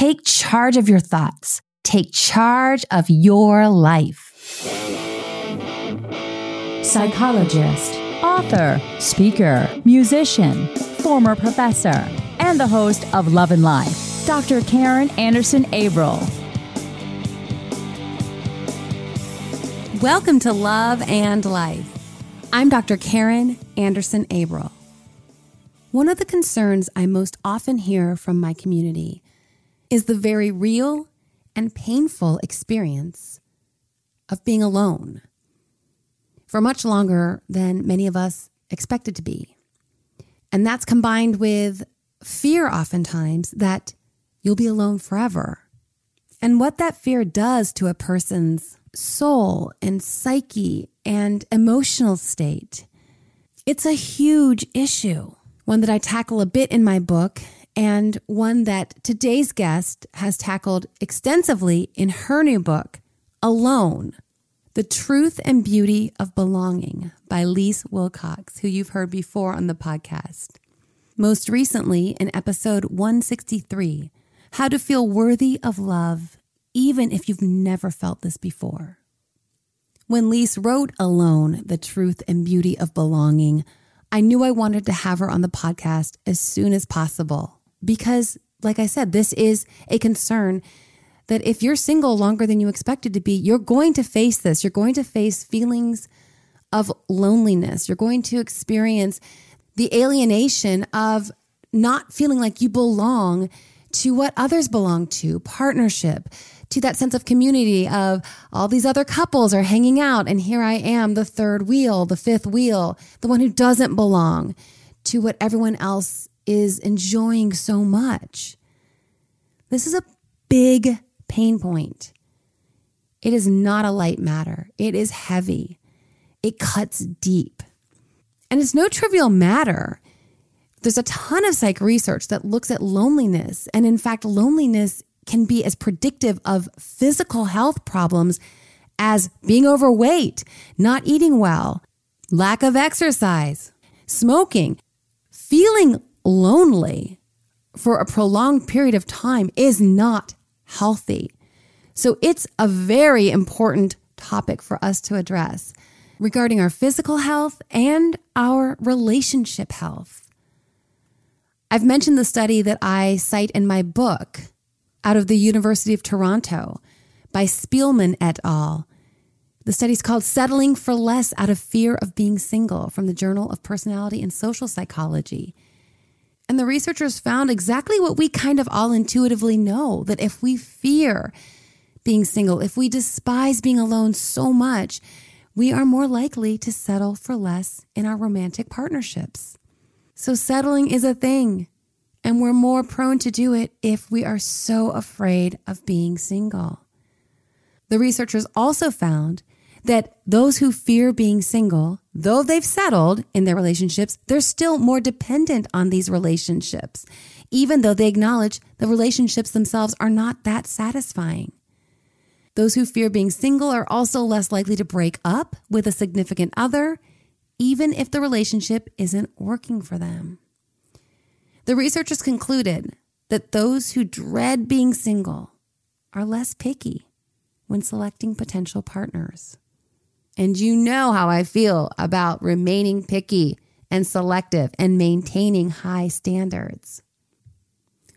Take charge of your thoughts. Take charge of your life. Psychologist, author, speaker, musician, former professor, and the host of Love and Life, Dr. Karen Anderson Averill. Welcome to Love and Life. I'm Dr. Karen Anderson Averill. One of the concerns I most often hear from my community is the very real and painful experience of being alone for much longer than many of us expected to be. And that's combined with fear, oftentimes, that you'll be alone forever. And what that fear does to a person's soul and psyche and emotional state. It's a huge issue, one that I tackle a bit in my book, and one that today's guest has tackled extensively in her new book, Alone The Truth and Beauty of Belonging by Lise Wilcox, who you've heard before on the podcast. Most recently, in episode 163, How to Feel Worthy of Love, even if you've never felt this before. When Lise wrote Alone, The Truth and Beauty of Belonging, I knew I wanted to have her on the podcast as soon as possible because, like I said, this is a concern that if you're single longer than you expected to be, you're going to face this. You're going to face feelings of loneliness. You're going to experience the alienation of not feeling like you belong to what others belong to, partnership, to that sense of community of all these other couples are hanging out. And here I am, the third wheel, the fifth wheel, the one who doesn't belong to what everyone else is enjoying so much. This is a big pain point. It is not a light matter. It is heavy. It cuts deep. And it's no trivial matter. There's a ton of psych research that looks at loneliness. And in fact, loneliness can be as predictive of physical health problems as being overweight, not eating well, lack of exercise, smoking. Feeling lonely for a prolonged period of time is not healthy. So it's a very important topic for us to address regarding our physical health and our relationship health. I've mentioned the study that I cite in my book out of the University of Toronto by Spielmann et al. The study is called Settling for Less Out of Fear of Being Single from the Journal of Personality and Social Psychology. And the researchers found exactly what we kind of all intuitively know that if we fear being single, if we despise being alone so much, we are more likely to settle for less in our romantic partnerships. So, settling is a thing. And we're more prone to do it if we are so afraid of being single. The researchers also found that those who fear being single, though they've settled in their relationships, they're still more dependent on these relationships, even though they acknowledge the relationships themselves are not that satisfying. Those who fear being single are also less likely to break up with a significant other, even if the relationship isn't working for them. The researchers concluded that those who dread being single are less picky when selecting potential partners. And you know how I feel about remaining picky and selective and maintaining high standards.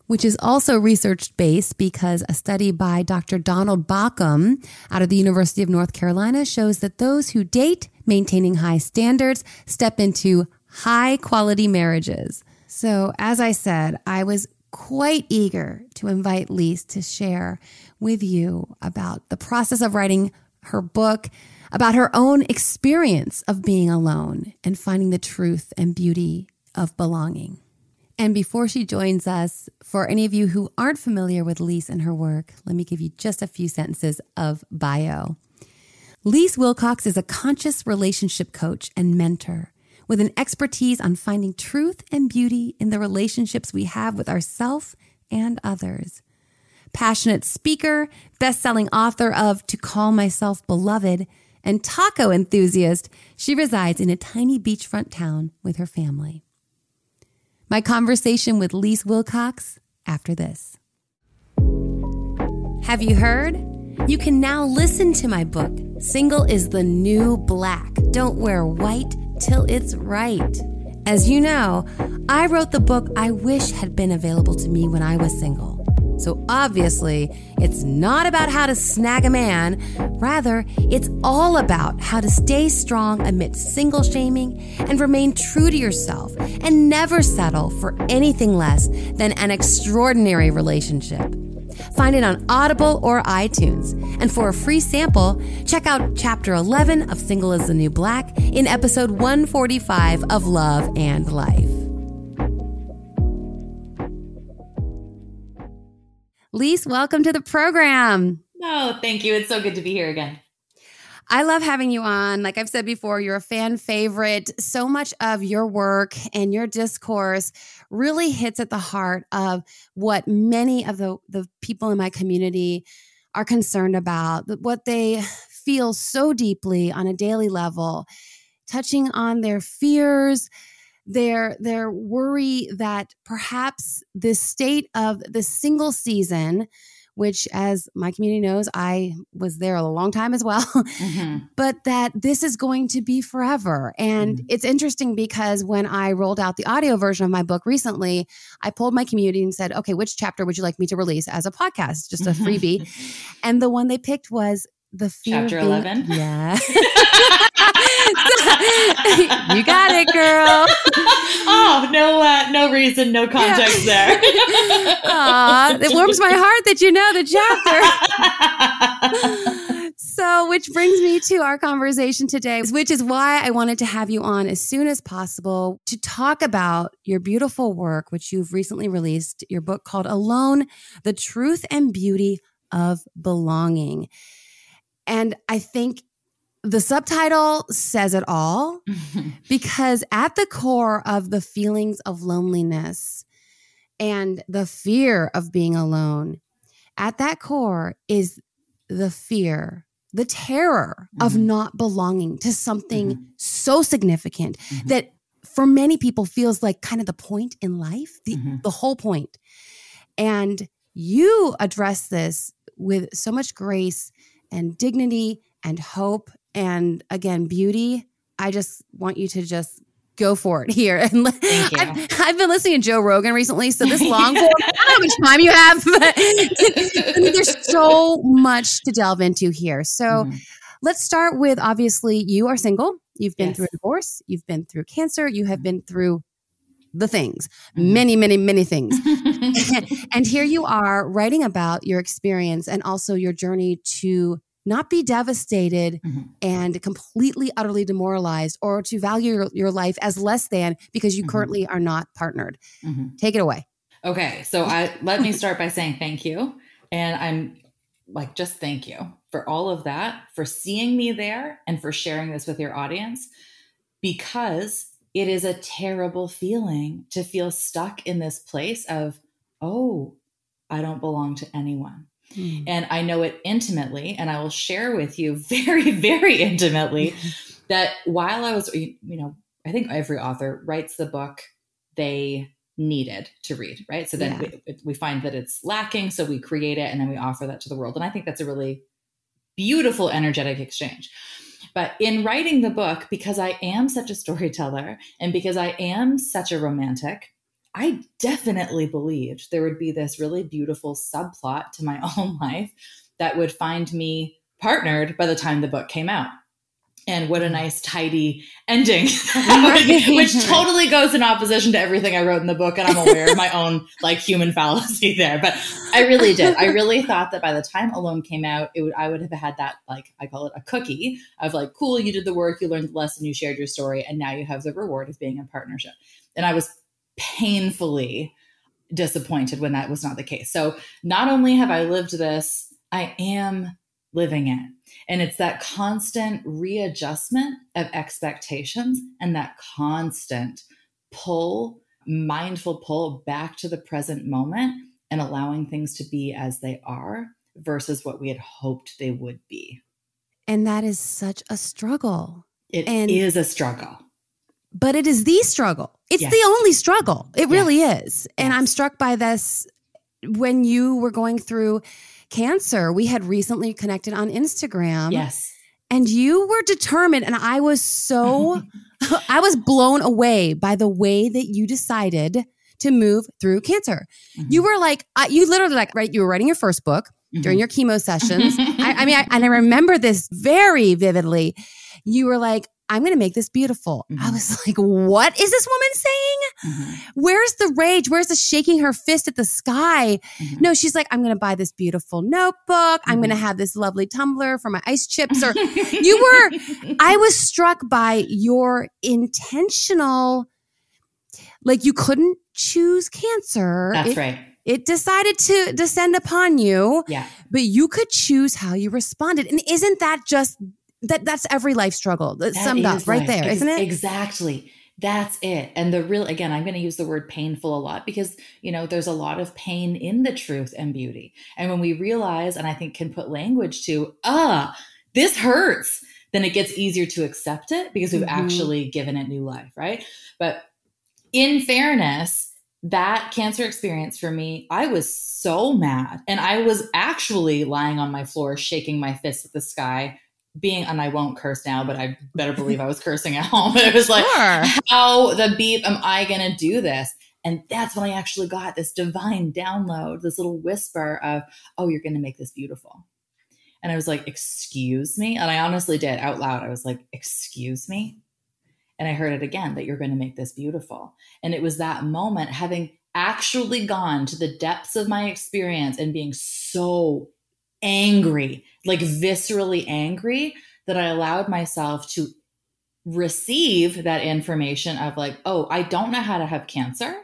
Which is also research based because a study by Dr. Donald Baucom out of the University of North Carolina shows that those who date maintaining high standards step into high quality marriages. So, as I said, I was quite eager to invite Lise to share with you about the process of writing her book, about her own experience of being alone and finding the truth and beauty of belonging. And before she joins us, for any of you who aren't familiar with Lise and her work, let me give you just a few sentences of bio. Lise Wilcox is a conscious relationship coach and mentor with an expertise on finding truth and beauty in the relationships we have with ourselves and others. Passionate speaker, best-selling author of To Call Myself Beloved, and taco enthusiast, she resides in a tiny beachfront town with her family. My conversation with Lise Wilcox after this. Have you heard? You can now listen to my book, Single is the New Black. Don't wear white till it's right. As you know, I wrote the book I wish had been available to me when I was single. So obviously, it's not about how to snag a man. Rather, it's all about how to stay strong amidst single shaming and remain true to yourself and never settle for anything less than an extraordinary relationship. Find it on Audible or iTunes. And for a free sample, check out chapter 11 of Single is the New Black in episode 145 of Love and Life. Lise, welcome to the program. Oh, thank you. It's so good to be here again. I love having you on. Like I've said before, you're a fan favorite. So much of your work and your discourse really hits at the heart of what many of the, the people in my community are concerned about, what they feel so deeply on a daily level, touching on their fears, their their worry that perhaps this state of the single season which as my community knows i was there a long time as well mm-hmm. but that this is going to be forever. And mm-hmm. it's interesting because when i rolled out the audio version of my book recently i pulled my community and said okay which chapter would you like me to release as a podcast? Just a freebie. And the one they picked was the fear chapter 11 yeah you got it, girl. oh, no, uh, no reason, no context yeah. there. Aw, it warms my heart that you know the chapter. so, which brings me to our conversation today, which is why I wanted to have you on as soon as possible to talk about your beautiful work, which you've recently released, your book called Alone: The Truth and Beauty of Belonging. And I think the subtitle says it all because at the core of the feelings of loneliness and the fear of being alone, at that core is the fear, the terror mm-hmm. of not belonging to something mm-hmm. so significant mm-hmm. that for many people feels like kind of the point in life, the, mm-hmm. the whole point. And you address this with so much grace and dignity and hope and again, beauty. I just want you to just go for it here. And I've, I've, been listening to Joe Rogan recently, so this long form, I don't know how much time you have, but I mean, there's so much to delve into here. So mm-hmm. let's start with obviously you are single. You've been yes. through a divorce. You've been through cancer. You have been through the things, mm-hmm. many, many, many things. and here you are writing about your experience and also your journey to not be devastated mm-hmm. and completely utterly demoralized or to value your, your, life as less than because you mm-hmm. currently are not partnered mm-hmm. take it away okay so i let me start by saying thank you and i'm like just thank you for all of that for seeing me there and for sharing this with your audience because it is a terrible feeling to feel stuck in this place of oh i don't belong to anyone Mm. And I know it intimately, and I will share with you very, very intimately that while I was, you know, I think every author writes the book they needed to read, right? So then yeah. we, we find that it's lacking, so we create it and then we offer that to the world. And I think that's a really beautiful, energetic exchange. But in writing the book, because I am such a storyteller and because I am such a romantic, I definitely believed there would be this really beautiful subplot to my own life that would find me partnered by the time the book came out. And what a mm-hmm. nice, tidy ending, which totally goes in opposition to everything I wrote in the book. And I'm aware of my own like human fallacy there. But I really did. I really thought that by the time Alone came out, it would I would have had that like I call it a cookie of like, cool, you did the work, you learned the lesson, you shared your story, and now you have the reward of being in partnership. And I was painfully disappointed when that was not the case. So not only have I lived this, I am living it. And it's that constant readjustment of expectations and that constant pull, mindful pull back to the present moment and allowing things to be as they are versus what we had hoped they would be. And that is such a struggle. It and is a struggle but it is the struggle. It's yes. the only struggle. It yes. really is. And yes. I'm struck by this when you were going through cancer. We had recently connected on Instagram. Yes. And you were determined. And I was so, I was blown away by the way that you decided to move through cancer. Mm-hmm. You were like, uh, you literally like, right? You were writing your first book mm-hmm. during your chemo sessions. I, I, mean, I, and I remember this very vividly. You were like, I'm going to make this beautiful. Mm-hmm. I was like, what is this woman saying? Mm-hmm. Where's the rage? Where's the shaking her fist at the sky? Mm-hmm. No, she's like, I'm going to buy this beautiful notebook. I'm going to mm-hmm. have this lovely tumbler for my ice chips. Or you were, I was struck by your intentional, like you couldn't choose cancer. That's it, right. It decided to descend upon you. Yeah. But you could choose how you responded. And isn't that just that that's every life struggle that summed up right there, Ex- not it? Exactly. That's it. And the real, again, I'm going to use the word painful a lot because, you know, there's a lot of pain in the truth and beauty. And when we realize, and I think can put language to, ah, this hurts, then it gets easier to accept it because we've mm-hmm. actually given it new life, right? But in fairness, that cancer experience for me, I was so mad. And I was actually lying on my floor, shaking my fist at the sky, being and I won't curse now, but I better believe I was cursing at home. It was like, sure. how the beep am I gonna do this? And that's when I actually got this divine download, this little whisper of, oh, you're gonna make this beautiful. And I was like, excuse me. And I honestly did out loud. I was like, excuse me. And I heard it again that you're going to make this beautiful. And it was that moment, having actually gone to the depths of my experience and being so angry, like viscerally angry, that I allowed myself to receive that information of like, oh, I don't know how to have cancer,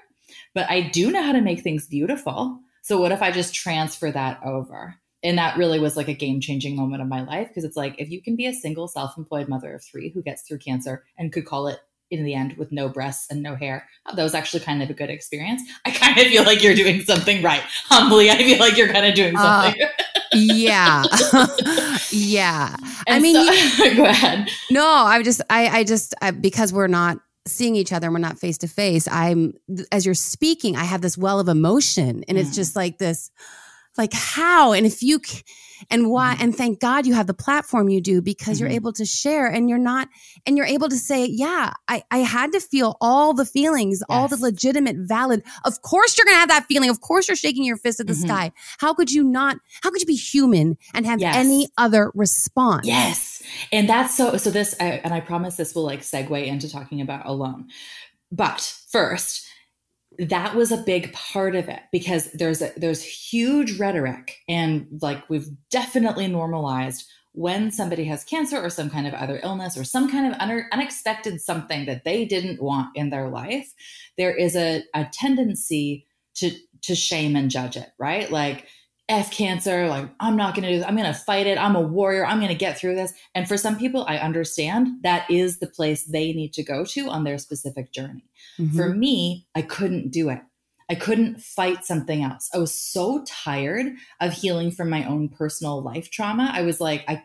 but I do know how to make things beautiful. So what if I just transfer that over? And that really was like a game changing moment of my life because it's like if you can be a single self employed mother of three who gets through cancer and could call it in the end with no breasts and no hair. Oh, that was actually kind of a good experience. I kind of feel like you're doing something right. Humbly, I feel like you're kind of doing uh, something. Uh, yeah. yeah. And I mean, so, you, go ahead. No, I just, I, I just, I, because we're not seeing each other and we're not face to face, I'm, as you're speaking, I have this well of emotion and mm. it's just like this, like how and if you and why mm-hmm. and thank god you have the platform you do because mm-hmm. you're able to share and you're not and you're able to say yeah i i had to feel all the feelings yes. all the legitimate valid of course you're gonna have that feeling of course you're shaking your fist at the mm-hmm. sky how could you not how could you be human and have yes. any other response yes and that's so so this I, and i promise this will like segue into talking about alone but first that was a big part of it because there's a, there's huge rhetoric and like we've definitely normalized when somebody has cancer or some kind of other illness or some kind of un- unexpected something that they didn't want in their life there is a, a tendency to to shame and judge it right? Like F cancer, like, I'm not going to do this. I'm going to fight it. I'm a warrior. I'm going to get through this. And for some people, I understand that is the place they need to go to on their specific journey. Mm-hmm. For me, I couldn't do it. I couldn't fight something else. I was so tired of healing from my own personal life trauma. I was like, I,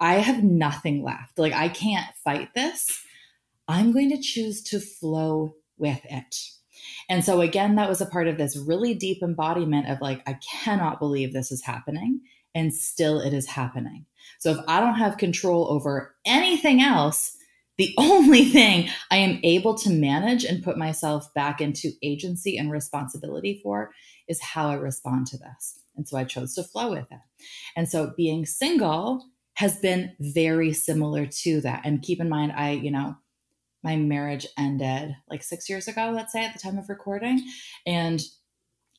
I have nothing left. Like, I can't fight this. I'm going to choose to flow with it. And so, again, that was a part of this really deep embodiment of like, I cannot believe this is happening. And still, it is happening. So, if I don't have control over anything else, the only thing I am able to manage and put myself back into agency and responsibility for is how I respond to this. And so I chose to flow with it. And so being single has been very similar to that. And keep in mind, I, you know, my marriage ended like six years ago, let's say, at the time of recording. And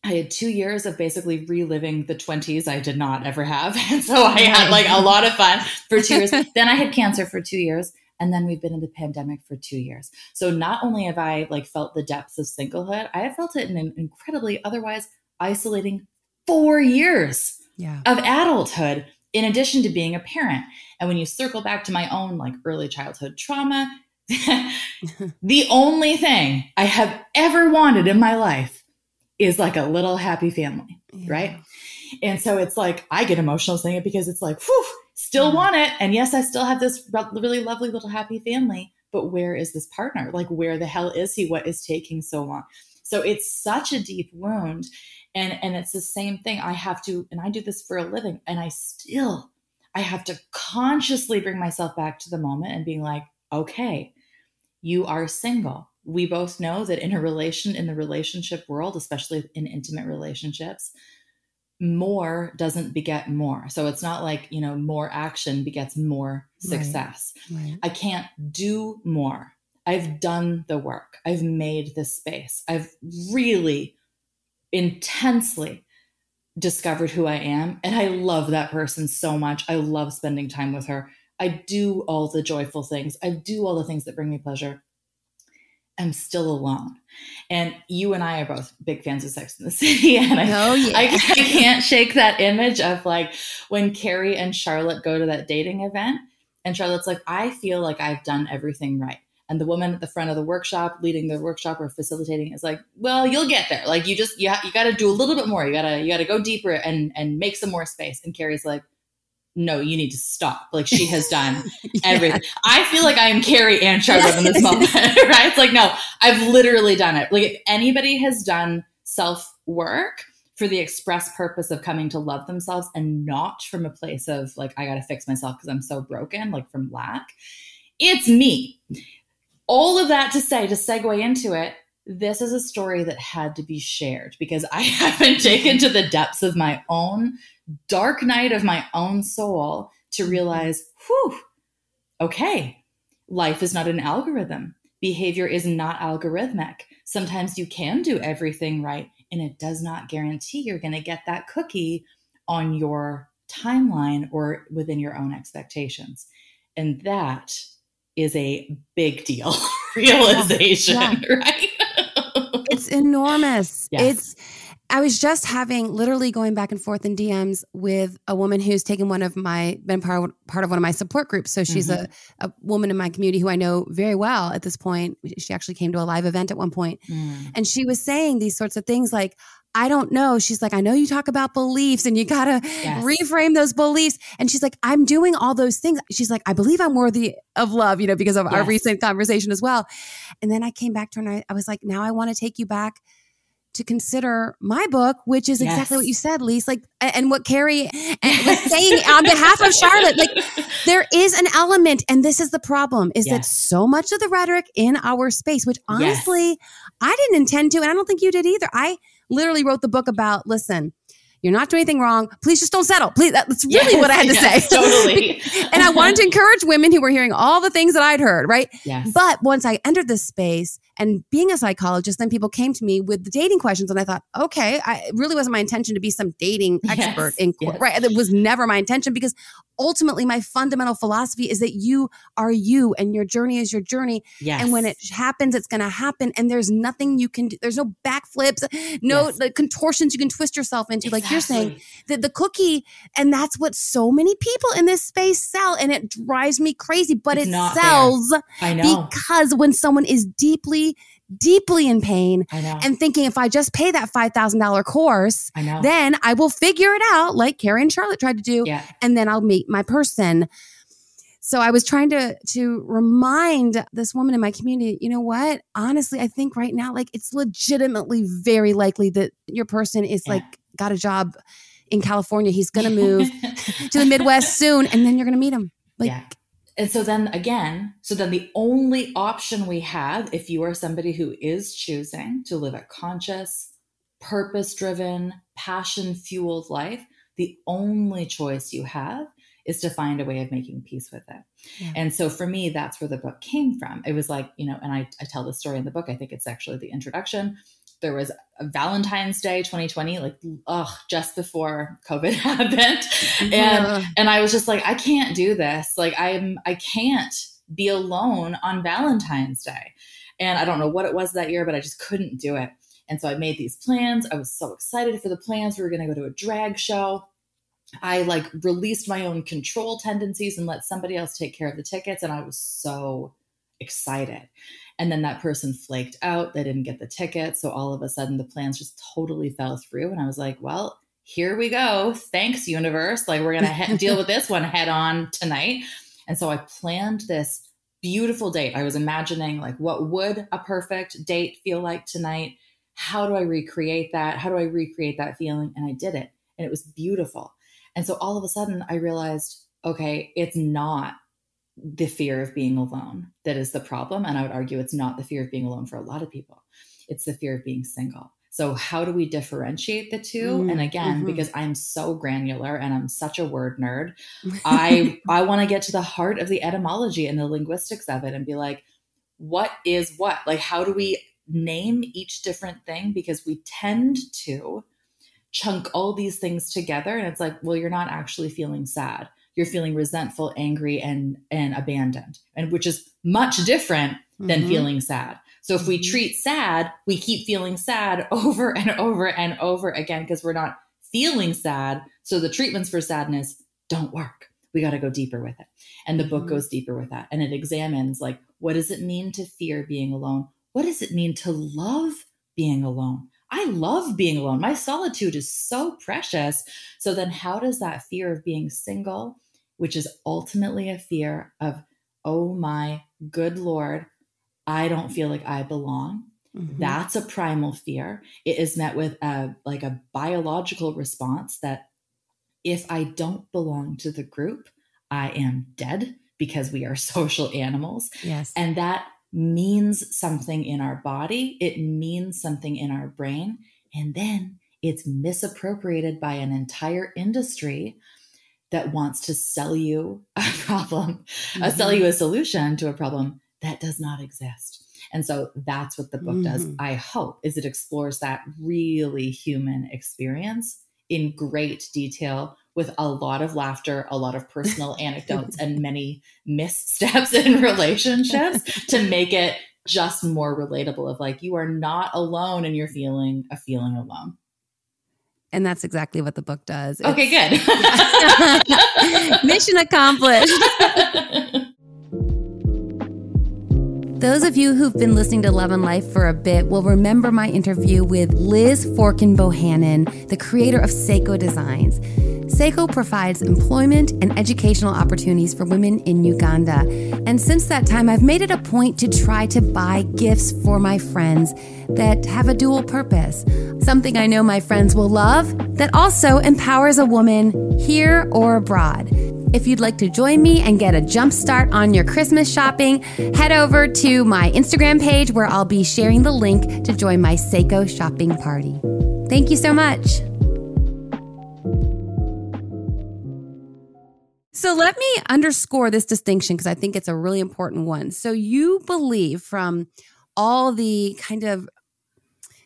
I had two years of basically reliving the 20s I did not ever have. And so I had like a lot of fun for two years. then I had cancer for two years. And then we've been in the pandemic for two years. So not only have I like felt the depths of singlehood, I have felt it in an incredibly otherwise isolating four years yeah. of adulthood in addition to being a parent. And when you circle back to my own like early childhood trauma, the only thing I have ever wanted in my life is like a little happy family, yeah. right? And so it's like I get emotional saying it because it's like, whew, still yeah. want it. And yes, I still have this really lovely little happy family, but where is this partner? Like, where the hell is he? What is taking so long? So it's such a deep wound. And and it's the same thing. I have to, and I do this for a living, and I still I have to consciously bring myself back to the moment and being like, okay, you are single. We both know that in a relation, in the relationship world, especially in intimate relationships, more doesn't beget more. So it's not like, you know, more action begets more success. Right. Right. I can't do more. I've done the work. I've made the space. I've really intensely discovered who I am. And I love that person so much. I love spending time with her. I do all the joyful things, I do all the things that bring me pleasure. I'm still alone. And you and I are both big fans of Sex in the City. And I, oh, yeah. I, I can't shake that image of like when Carrie and Charlotte go to that dating event. And Charlotte's like, I feel like I've done everything right. And the woman at the front of the workshop, leading the workshop or facilitating, is like, "Well, you'll get there. Like, you just you, ha- you got to do a little bit more. You gotta you gotta go deeper and and make some more space." And Carrie's like, no, you need to stop. Like she has done yeah. everything. I feel like I am Carrie and Charlotte in this moment, right? It's like, no, I've literally done it. Like if anybody has done self work for the express purpose of coming to love themselves and not from a place of like, I got to fix myself because I'm so broken, like from lack, it's me. All of that to say, to segue into it, this is a story that had to be shared because I haven't taken to the depths of my own dark night of my own soul to mm-hmm. realize, whew, okay, life is not an algorithm. Behavior is not algorithmic. Sometimes you can do everything right, and it does not guarantee you're going to get that cookie on your timeline or within your own expectations. And that is a big deal realization, yeah. right? it's enormous. Yes. It's I was just having literally going back and forth in DMs with a woman who's taken one of my been part of, part of one of my support groups. So she's mm-hmm. a, a woman in my community who I know very well at this point. She actually came to a live event at one point. Mm. and she was saying these sorts of things like, I don't know. She's like, I know you talk about beliefs and you got to yes. reframe those beliefs. And she's like, I'm doing all those things. She's like, I believe I'm worthy of love, you know, because of yes. our recent conversation as well. And then I came back to her and I, I was like, now I want to take you back to consider my book, which is yes. exactly what you said, Lise, like, and what Carrie yes. was saying on behalf of Charlotte. Like, there is an element, and this is the problem: is yes. that so much of the rhetoric in our space, which honestly, I didn't intend to, and I don't think you did either. I literally wrote the book about. Listen, you're not doing anything wrong. Please just don't settle. Please. That's really yes, what I had to yes, say. Totally. and I wanted to encourage women who were hearing all the things that I'd heard, right? Yes. But once I entered this space and being a psychologist, then people came to me with the dating questions. And I thought, okay, I, it really wasn't my intention to be some dating expert yes, in court, right? It was never my intention because ultimately my fundamental philosophy is that you are you and your journey is your journey. Yes. And when it happens, it's going to happen. And there's nothing you can do. There's no backflips, no yes. the contortions you can twist yourself into. Exactly. Like you're saying that the cookie, and that's what so many people in this space sell. And it drives me crazy, but it's it sells I know. because when someone is deeply deeply in pain and thinking if I just pay that $5,000 course, I then I will figure it out like Carrie and Charlotte tried to do. Yeah. And then I'll meet my person. So I was trying to to remind this woman in my community, you know what? Honestly, I think right now, like it's legitimately very likely that your person is yeah. like got a job in California. He's gonna move to the Midwest soon, and then you're gonna meet him. Like yeah and so then again, so then the only option we have, if you are somebody who is choosing to live a conscious, purpose driven, passion fueled life, the only choice you have is to find a way of making peace with it. Yeah. And so for me, that's where the book came from. It was like, you know, and I, I tell the story in the book. I think it's actually the introduction there was a Valentine's Day 2020, like ugh, just before COVID happened. Yeah. And and I was just like, I can't do this. Like I'm I can't be alone on Valentine's Day. And I don't know what it was that year, but I just couldn't do it. And so I made these plans. I was so excited for the plans. We were gonna go to a drag show. I like released my own control tendencies and let somebody else take care of the tickets. And I was so excited. And then that person flaked out. They didn't get the ticket. So all of a sudden the plans just totally fell through. And I was like, well, here we go. Thanks, universe. Like, we're going to he- deal with this one head on tonight. And so I planned this beautiful date. I was imagining, like, what would a perfect date feel like tonight? how do I recreate that? How do I recreate that feeling? And I did it. And it was beautiful. And so all of a sudden I realized, okay, it's not the fear of being alone that is the problem. And I would argue it's not the fear of being alone for a lot of people, it's the fear of being single. So, how do we differentiate the 2 mm-hmm. And again, mm-hmm. because I'm so granular and I'm such a word nerd, I I want to get to the heart of the etymology and the linguistics of it and be like, what is what? Like, how do we name each different thing? Because we tend to chunk all these things together, and it's like, well, you're not actually feeling sad. You're feeling resentful, angry, and and abandoned, and which is much different than mm-hmm. feeling sad. So if we mm-hmm. treat sad, we keep feeling sad over and over and over again because we're not feeling sad. So the treatments for sadness don't work. We got to go deeper with it. And the book mm-hmm. goes deeper with that. And it examines like, what does it mean to fear being alone? What does it mean to love being alone? I love being alone. My solitude is so precious. So then, how does that fear of being single, which is ultimately a fear of, oh my good Lord, I don't feel like I belong. Mm-hmm. That's a primal fear. It is met with a like a biological response that if I don't belong to the group, I am dead because we are social animals. Yes. And that means something in our body, it means something in our brain, and then it's misappropriated by an entire industry that wants to sell you a problem, mm-hmm. uh, sell you a solution to a problem that does not exist. And so that's what the book mm-hmm. does. I hope is it explores that really human experience in great detail with a lot of laughter, a lot of personal anecdotes and many missteps in relationships to make it just more relatable of like you are not alone and you're feeling a feeling alone. And that's exactly what the book does. Okay, good. Mission accomplished. Those of you who've been listening to Love and Life for a bit will remember my interview with Liz Forkin Bohannon, the creator of Sseko Designs. Sseko provides employment and educational opportunities for women in Uganda. And since that time, I've made it a point to try to buy gifts for my friends that have a dual purpose. Something I know my friends will love that also empowers a woman here or abroad. If you'd like to join me and get a jump start on your Christmas shopping, head over to my Instagram page where I'll be sharing the link to join my Sseko shopping party. Thank you so much. So let me underscore this distinction because I think it's a really important one. So you believe from all the kind of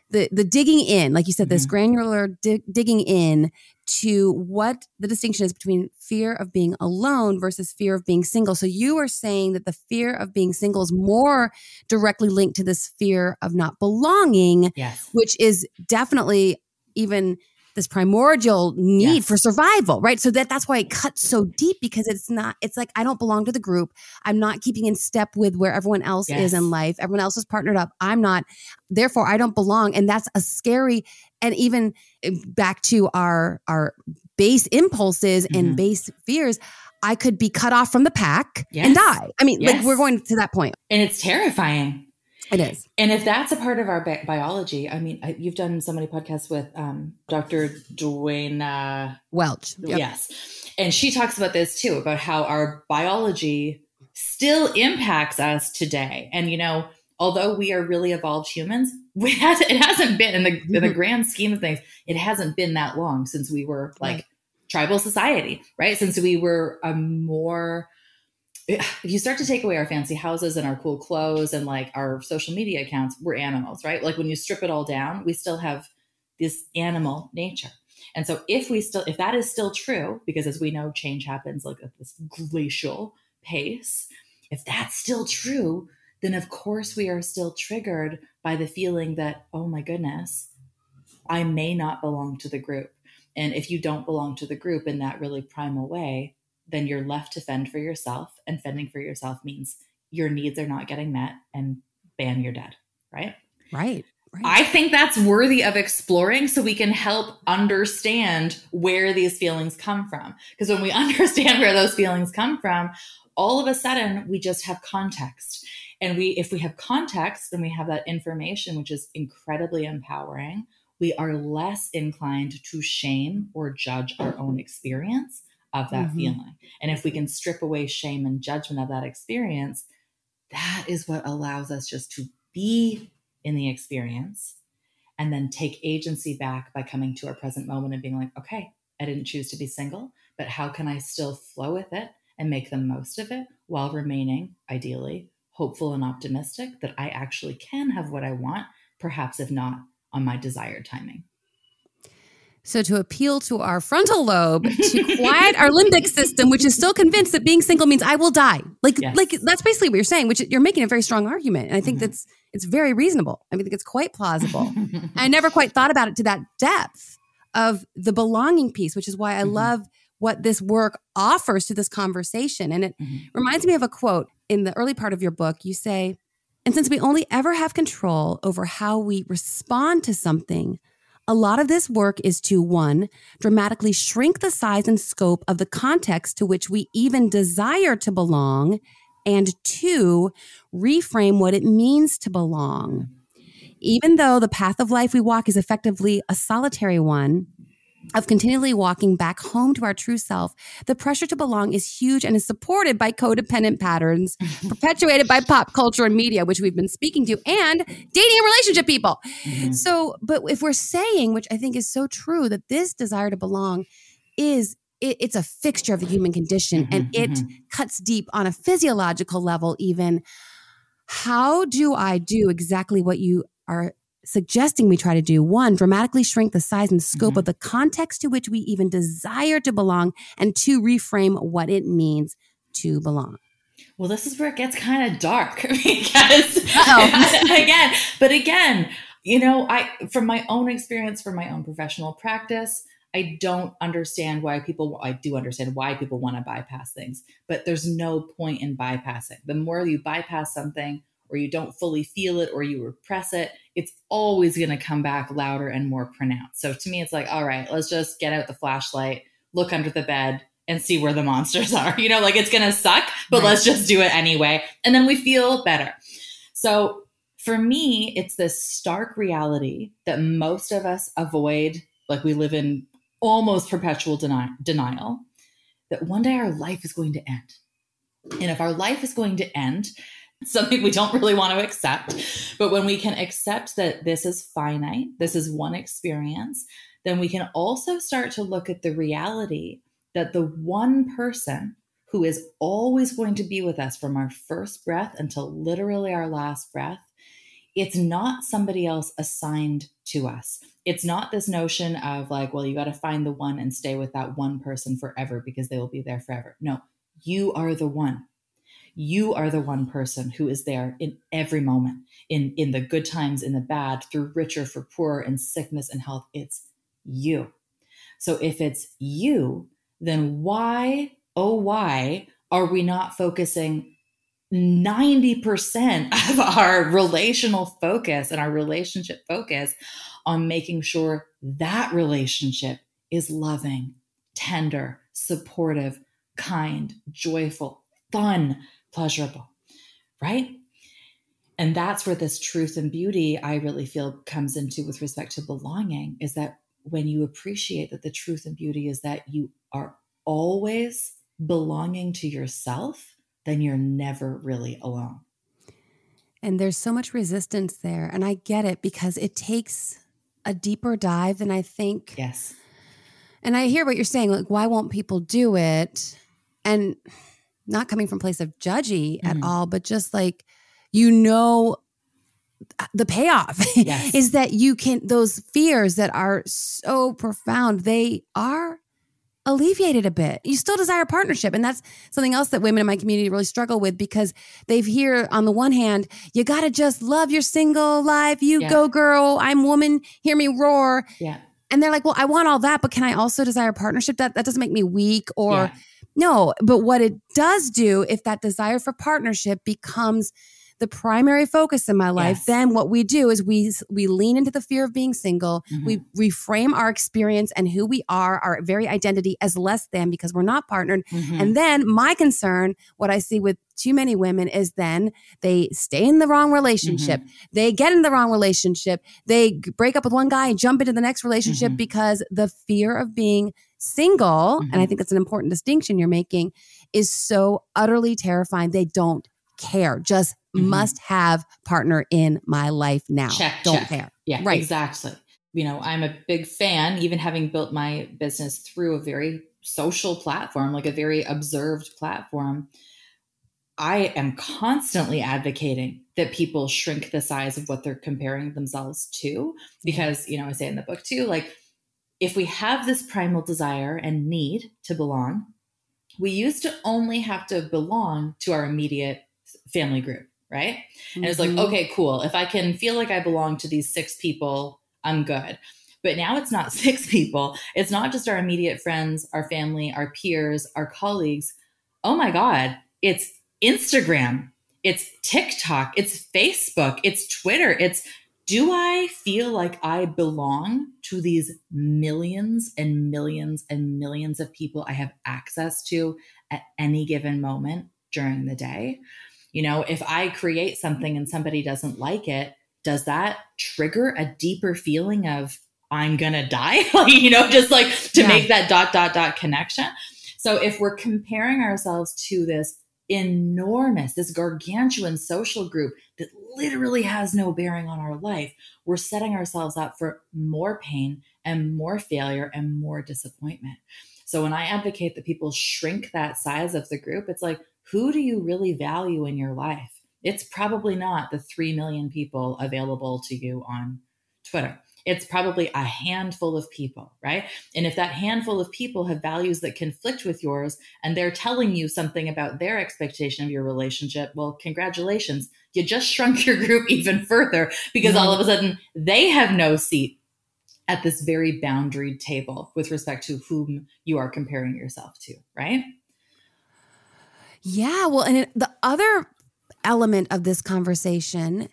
the the digging in, like you said, this mm-hmm. granular dig- digging in to what the distinction is between fear of being alone versus fear of being single. So you are saying that the fear of being single is more directly linked to this fear of not belonging, yes. which is definitely even this primordial need yes. for survival, right? So that that's why it cuts so deep because it's not it's like I don't belong to the group. I'm not keeping in step with where everyone else yes. is in life. Everyone else is partnered up. I'm not. Therefore, I don't belong and that's a scary and even eh, back to our our base impulses mm-hmm. and base fears. I could be cut off from the pack yes. and die. I mean, like we're going to that point. And it's terrifying. It is. And if that's a part of our bi- biology, I mean, you've done so many podcasts with um, Dr. Duana Welch. Yep. Yes. And she talks about this too, about how our biology still impacts us today. And, you know, although we are really evolved humans, we has, it hasn't been in the, in the mm-hmm. grand scheme of things, it hasn't been that long since we were like right. tribal society, right? Since we were a more if you start to take away our fancy houses and our cool clothes and like our social media accounts, we're animals, right? Like when you strip it all down, we still have this animal nature. And so if we still if that is still true, because as we know, change happens like at this glacial pace, if that's still true, then of course we are still triggered by the feeling that, oh my goodness, I may not belong to the group. And if you don't belong to the group in that really primal way, then you're left to fend for yourself. And fending for yourself means your needs are not getting met and ban you're dead. Right. Right. Right. I think that's worthy of exploring so we can help understand where these feelings come from. Because when we understand where those feelings come from, all of a sudden we just have context. And we, if we have context and we have that information, which is incredibly empowering, we are less inclined to shame or judge our own experience of that mm-hmm. feeling. And if we can strip away shame and judgment of that experience, that is what allows us just to be in the experience and then take agency back by coming to our present moment and being like, okay, I didn't choose to be single, but how can I still flow with it and make the most of it while remaining, ideally, hopeful and optimistic that I actually can have what I want, perhaps if not on my desired timing. So, to appeal to our frontal lobe, to quiet our limbic system, which is still convinced that being single means I will die. Like, yes. like that's basically what you're saying, which you're making a very strong argument. And I think mm-hmm. that's it's very reasonable. I think it's quite plausible. I never quite thought about it to that depth of the belonging piece, which is why I mm-hmm. love what this work offers to this conversation. And it mm-hmm. reminds me of a quote in the early part of your book. You say, and since we only ever have control over how we respond to something, a lot of this work is to one, dramatically shrink the size and scope of the context to which we even desire to belong, and two, reframe what it means to belong. Even though the path of life we walk is effectively a solitary one, of continually walking back home to our true self, the pressure to belong is huge and is supported by codependent patterns perpetuated by pop culture and media, which we've been speaking to, and dating and relationship people. Mm-hmm. So, but if we're saying, which I think is so true, that this desire to belong is it, it's a fixture of the human condition mm-hmm, and it mm-hmm. cuts deep on a physiological level, even. How do I do exactly what you are suggesting we try to do one, dramatically shrink the size and scope mm-hmm. of the context to which we even desire to belong, and two, reframe what it means to belong. Well, this is where it gets kind of dark because again, but again, you know, I from my own experience, from my own professional practice, I don't understand why people, I do understand why people want to bypass things, but there's no point in bypassing. The more you bypass something, or you don't fully feel it or you repress it, it's always going to come back louder and more pronounced. So to me, it's like, all right, let's just get out the flashlight, look under the bed, and see where the monsters are. You know, like it's going to suck, but right. let's just do it anyway. And then we feel better. So for me, it's this stark reality that most of us avoid, like we live in almost perpetual deni- denial, that one day our life is going to end. And if our life is going to end, something we don't really want to accept. But when we can accept that this is finite, this is one experience, then we can also start to look at the reality that the one person who is always going to be with us from our first breath until literally our last breath, it's not somebody else assigned to us. It's not this notion of like, well, you got to find the one and stay with that one person forever because they will be there forever. No, you are the one you are the one person who is there in every moment in in the good times in the bad through richer for poorer in sickness and health. It's you. So if it's you then why oh why are we not focusing 90% of our relational focus and our relationship focus on making sure that relationship is loving, tender, supportive, kind, joyful, fun, pleasurable, right? And that's where this truth and beauty I really feel comes into with respect to belonging is that when you appreciate that the truth and beauty is that you are always belonging to yourself, then you're never really alone. And there's so much resistance there. And I get it because it takes a deeper dive than I think. Yes. And I hear what you're saying. Like, why won't people do it? And not coming from place of judgy mm-hmm. at all, but just like, you know, the payoff yes. is that you can, those fears that are so profound, they are alleviated a bit. You still desire partnership. And that's something else that women in my community really struggle with because they've hear on the one hand, you got to just love your single life. You yeah. go girl. I'm woman. Hear me roar. Yeah. And they're like, well, I want all that, but can I also desire partnership? That that doesn't make me weak or yeah. No, but what it does do, if that desire for partnership becomes the primary focus in my life, Yes. then what we do is we we lean into the fear of being single. Mhm. We reframe our experience and who we are, our very identity as less than because we're not partnered. Mhm. And then my concern, what I see with too many women is then they stay in the wrong relationship. They get in the wrong relationship. They break up with one guy and jump into the next relationship Mhm. because the fear of being single, and I Mhm. think that's an important distinction you're making, is so utterly terrifying. They don't care. Just Mhm. must have partner in my life now. Check, don't check. care. Yeah, Right. exactly. You know, I'm a big fan, even having built my business through a very social platform, like a very observed platform. I am constantly advocating that people shrink the size of what they're comparing themselves to. Because, you know, I say in the book too, like, if we have this primal desire and need to belong, we used to only have to belong to our immediate family group, right? And it's like, Mhm. okay, cool. If I can feel like I belong to these six people, I'm good. But now it's not six people. It's not just our immediate friends, our family, our peers, our colleagues. Oh my God, it's Instagram, it's TikTok, it's Facebook, it's Twitter. It's do I feel like I belong to these millions and millions and millions of people I have access to at any given moment during the day? You know, if I create something and somebody doesn't like it, does that trigger a deeper feeling of I'm gonna die? like, you know, just like to Yeah. make that dot dot dot connection. So if we're comparing ourselves to this enormous, this gargantuan social group that literally has no bearing on our life, we're setting ourselves up for more pain and more failure and more disappointment. So when I advocate that people shrink that size of the group, it's like, who do you really value in your life? It's probably not the 3 million people available to you on Twitter. It's probably a handful of people, right? And if that handful of people have values that conflict with yours and they're telling you something about their expectation of your relationship, well, congratulations. You just shrunk your group even further because all of a sudden they have no seat at this very boundaried table with respect to whom you are comparing yourself to, right? Yeah. Well, and the other element of this conversation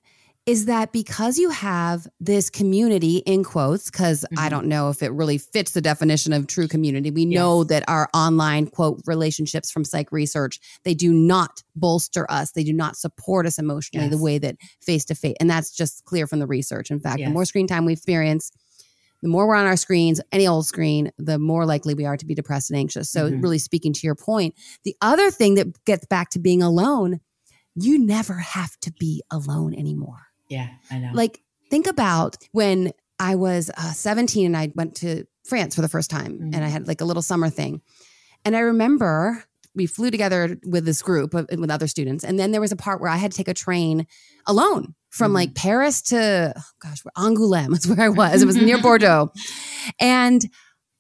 is that because you have this community in quotes, because I Mhm. don't know if it really fits the definition of true community. We know that our online quote relationships from psych research, they do not bolster us. They do not support us emotionally the way that face to face. And that's just clear from the research. In fact, the more screen time we experience, the more we're on our screens, any old screen, the more likely we are to be depressed and anxious. So, Mhm. really speaking to your point, the other thing that gets back to being alone, you never have to be alone anymore. Yeah, I know. Like, think about when I was uh, 17 and I went to France for the first time Mhm. and I had like a little summer thing. And I remember we flew together with this group of, with other students. And then there was a part where I had to take a train alone from Mhm. like Paris to, oh gosh, where Angoulême is where I was. It was near Bordeaux. And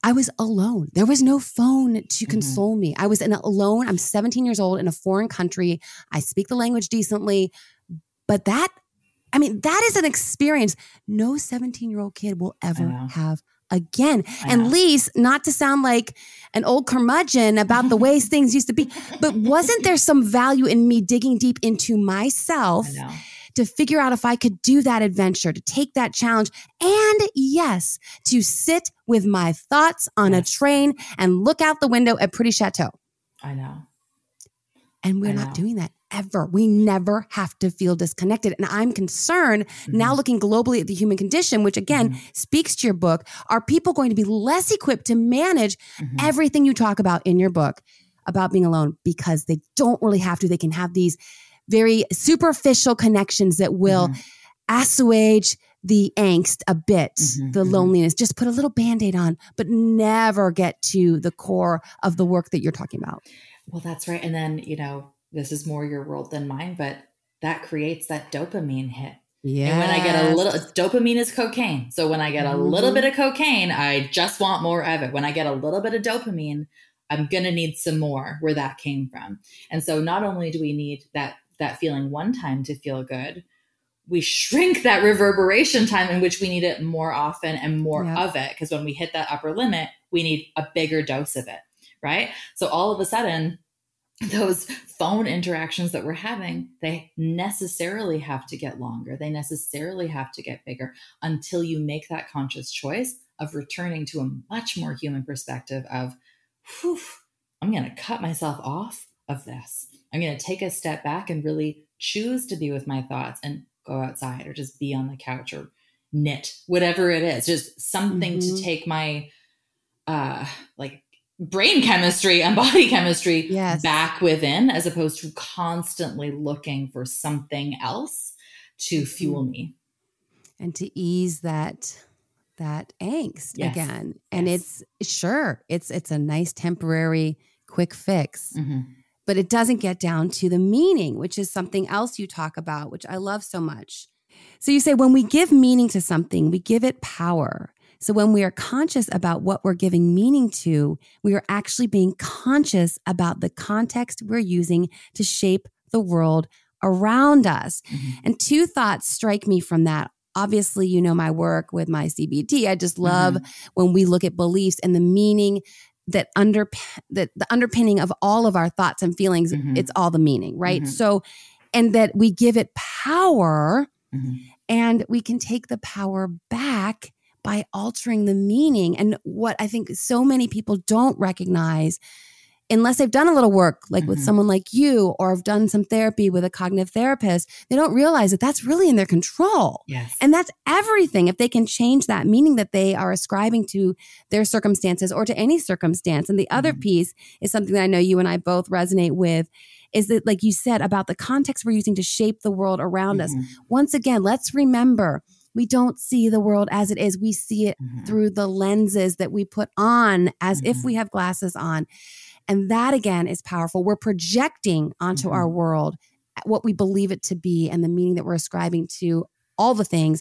I was alone. There was no phone to Mhm. console me. I was in alone. I'm 17 years old in a foreign country. I speak the language decently. But that, I mean, that is an experience no 17 year old kid will ever have again. I And know. least, not to sound like an old curmudgeon about the ways things used to be, but wasn't there some value in me digging deep into myself to figure out if I could do that adventure, to take that challenge, and yes, to sit with my thoughts on a train and look out the window at Pretty Chateau? I know. And we're I not know. doing that ever. We never have to feel disconnected. And I'm concerned now Mhm. looking globally at the human condition, which again Mhm. speaks to your book. Are people going to be less equipped to manage Mhm. everything you talk about in your book about being alone because they don't really have to? They can have these very superficial connections that will Mhm. assuage the angst a bit, Mhm, the mhm. loneliness, just put a little band aid on, but never get to the core of the work that you're talking about. Well, that's right. And then, you know, this is more your world than mine, but that creates that dopamine hit. Yeah. And when I get a little dopamine is cocaine. So when I get a little Mhm. bit of cocaine, I just want more of it. When I get a little bit of dopamine, I'm going to need some more where that came from. And so not only do we need that that feeling one time to feel good, we shrink that reverberation time in which we need it more often and more Yep. of it because when we hit that upper limit, we need a bigger dose of it, right? So all of a sudden those phone interactions that we're having, they necessarily have to get longer. They necessarily have to get bigger until you make that conscious choice of returning to a much more human perspective of, whew, I'm going to cut myself off of this. I'm going to take a step back and really choose to be with my thoughts and go outside or just be on the couch or knit, whatever it is, just something mm-hmm. to take my uh like brain chemistry and body chemistry yes. back within as opposed to constantly looking for something else to fuel mm-hmm. me and to ease that that angst yes. again and yes. it's sure it's it's a nice temporary quick fix mm-hmm. but it doesn't get down to the meaning which is something else you talk about which i love so much so you say when we give meaning to something we give it power so when we are conscious about what we're giving meaning to, we are actually being conscious about the context we're using to shape the world around us. Mm-hmm. And two thoughts strike me from that. Obviously, you know my work with my CBT. I just love mm-hmm. when we look at beliefs and the meaning that under that the underpinning of all of our thoughts and feelings mm-hmm. it's all the meaning right mm-hmm. so and that we give it power mm-hmm. and we can take the power back by altering the meaning. And what I think so many people don't recognize unless they've done a little work like mm-hmm. with someone like you or have done some therapy with a cognitive therapist they don't realize that that's really in their control yes. and that's everything if they can change that meaning that they are ascribing to their circumstances or to any circumstance and the mm-hmm. other piece is something that i know you and i both resonate with is that like you said about the context we're using to shape the world around mm-hmm. us once again let's remember we don't see the world as it is. We see it mm-hmm. through the lenses that we put on as mm-hmm. if we have glasses on. And that again is powerful. We're projecting onto mm-hmm. our world what we believe it to be and the meaning that we're ascribing to all the things.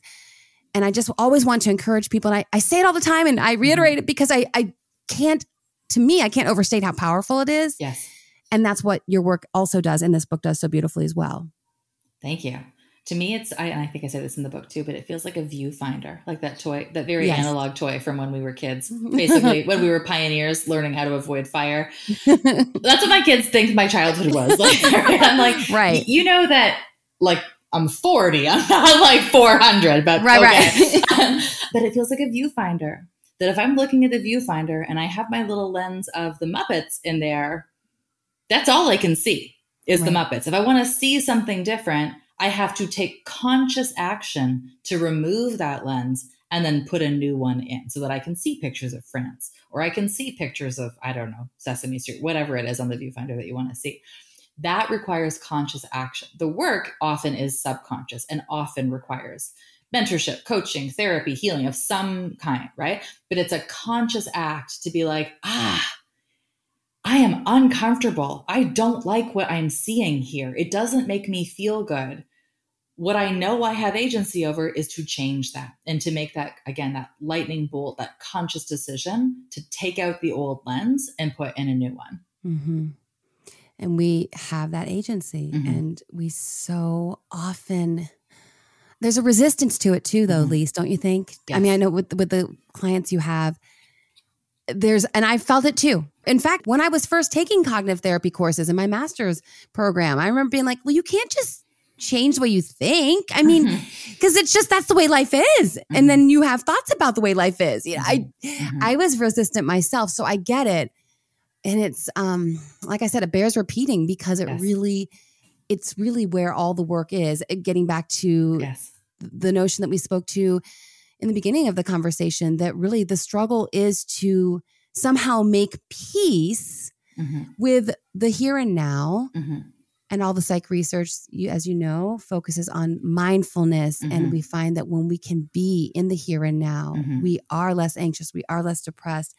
And I just always want to encourage people. And I, I say it all the time and I mm-hmm. reiterate it because I, I can't, to me, I can't overstate how powerful it is. Yes. And that's what your work also does. And this book does so beautifully as well. Thank you to me it's I, I think i said this in the book too but it feels like a viewfinder like that toy that very yes. analog toy from when we were kids basically when we were pioneers learning how to avoid fire that's what my kids think my childhood was like i'm like right you know that like i'm 40 i'm not like 400 but right, okay. right. Um, but it feels like a viewfinder that if i'm looking at the viewfinder and i have my little lens of the muppets in there that's all i can see is right. the muppets if i want to see something different I have to take conscious action to remove that lens and then put a new one in so that I can see pictures of France or I can see pictures of, I don't know, Sesame Street, whatever it is on the viewfinder that you want to see. That requires conscious action. The work often is subconscious and often requires mentorship, coaching, therapy, healing of some kind, right? But it's a conscious act to be like, ah, I am uncomfortable. I don't like what I'm seeing here. It doesn't make me feel good. What I know I have agency over is to change that and to make that, again, that lightning bolt, that conscious decision to take out the old lens and put in a new one. Mm-hmm. And we have that agency. Mm-hmm. And we so often, there's a resistance to it too, though, mm-hmm. Lise, don't you think? Yes. I mean, I know with, with the clients you have, there's and I felt it too. In fact, when I was first taking cognitive therapy courses in my master's program, I remember being like, well, you can't just change the way you think. I mean, because mm-hmm. it's just that's the way life is. Mm-hmm. And then you have thoughts about the way life is. You know, I mm-hmm. I was resistant myself, so I get it. And it's um like I said, it bears repeating because it yes. really it's really where all the work is. Getting back to yes. the notion that we spoke to in the beginning of the conversation that really the struggle is to somehow make peace mm-hmm. with the here and now. And all the psych research, you, as you know, focuses on mindfulness. Mm-hmm. And we find that when we can be in the here and now, mm-hmm. we are less anxious, we are less depressed.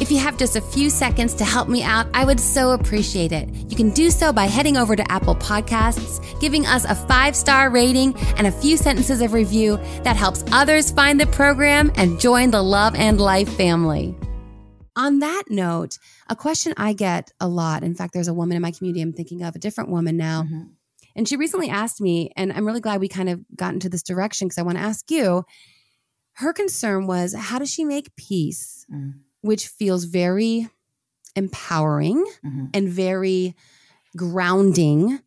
If you have just a few seconds to help me out, I would so appreciate it. You can do so by heading over to Apple Podcasts, giving us a five star rating and a few sentences of review that helps others find the program and join the Love and Life family. On that note, a question I get a lot, in fact, there's a woman in my community I'm thinking of, a different woman now. Mm-hmm. And she recently asked me, and I'm really glad we kind of got into this direction because I want to ask you. Her concern was how does she make peace? Mm which feels very empowering mm-hmm. and very grounding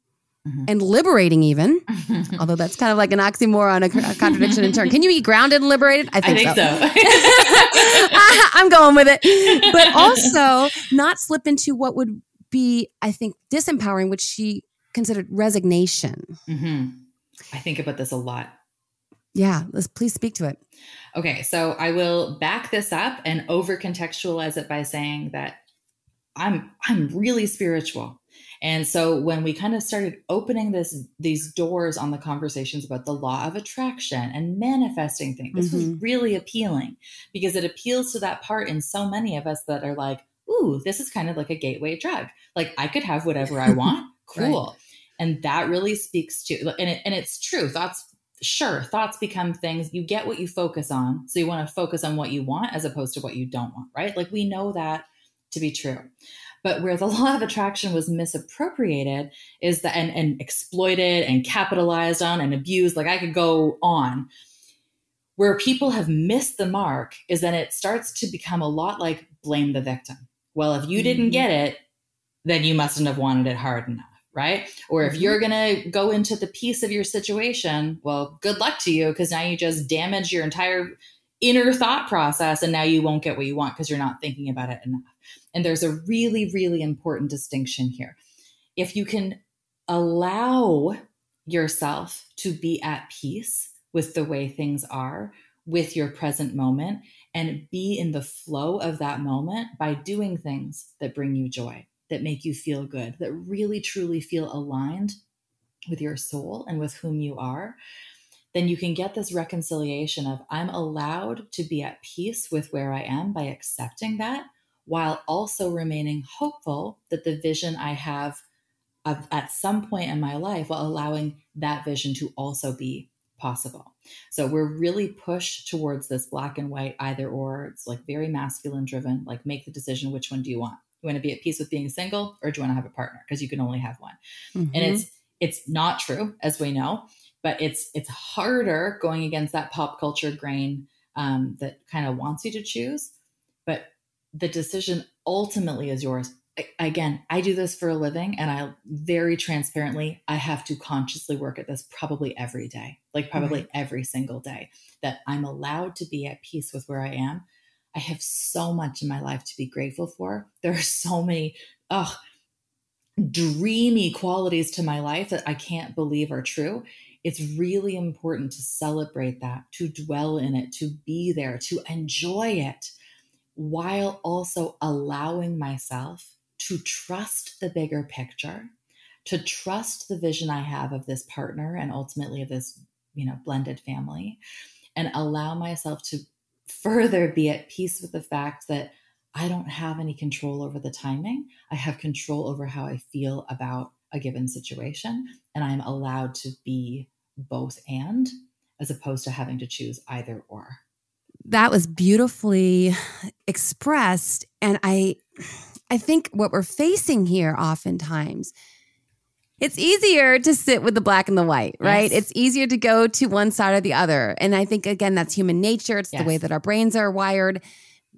Mhm. and liberating even although that's kind of like an oxymoron a, a contradiction in turn can you be grounded and liberated I think so. i'm going with it but also not slip into what would be i think disempowering which she considered resignation hmm I think about this a lot. yeah let's please speak to it Okay, so I will back this up and over contextualize it by saying that I'm I'm really spiritual. And so when we kind of started opening this these doors on the conversations about the law of attraction and manifesting things, this was Mhm. really appealing because it appeals to that part in so many of us that are like, ooh, this is kind of like a gateway drug. Like I could have whatever I want. cool. And that really speaks to and it, and it's true. Thoughts sure thoughts become things you get what you focus on so you want to focus on what you want as opposed to what you don't want right like we know that to be true but where the law of attraction was misappropriated is that and, and exploited and capitalized on and abused like i could go on where people have missed the mark is that it starts to become a lot like blame the victim well if you didn't Mhm. get it then you mustn't have wanted it hard enough right? Or if Mhm. you're going to go into the piece of your situation, well, good luck to you because now you just damage your entire inner thought process and now you won't get what you want because you're not thinking about it enough. And there's a really, really important distinction here. If you can allow yourself to be at peace with the way things are, with your present moment, and be in the flow of that moment by doing things that bring you joy that make you feel good, that really truly feel aligned with your soul and with whom you are, then you can get this reconciliation of I'm allowed to be at peace with where I am by accepting that while also remaining hopeful that the vision I have of, at some point in my life while allowing that vision to also be possible. So we're really pushed towards this black and white either or. It's like very masculine driven, like make the decision which one do you want? You want to be at peace with being single or do you want to have a partner? Because you can only have one. Mhm. And it's it's not true, as we know, but it's it's harder going against that pop culture grain um, that kind of wants you to choose. But the decision ultimately is yours. I- Again, I do this for a living, and I very transparently I have to consciously work at this probably every day, like probably every single day. That I'm allowed to be at peace with where I am. I have so much in my life to be grateful for. There are so many, oh, dreamy qualities to my life that I can't believe are true. It's really important to celebrate that, to dwell in it, to be there, to enjoy it, while also allowing myself to trust the bigger picture, to trust the vision I have of this partner and ultimately of this, you know, blended family, and allow myself to further be at peace with the fact that I don't have any control over the timing. I have control over how I feel about a given situation, and I'm allowed to be both and as opposed to having to choose either or. that was beautifully expressed and i i think what we're facing here oftentimes it's easier to sit with the black and the white right? Yes. it's easier to go to one side or the other and i think again that's human nature. It's the way that our brains are wired.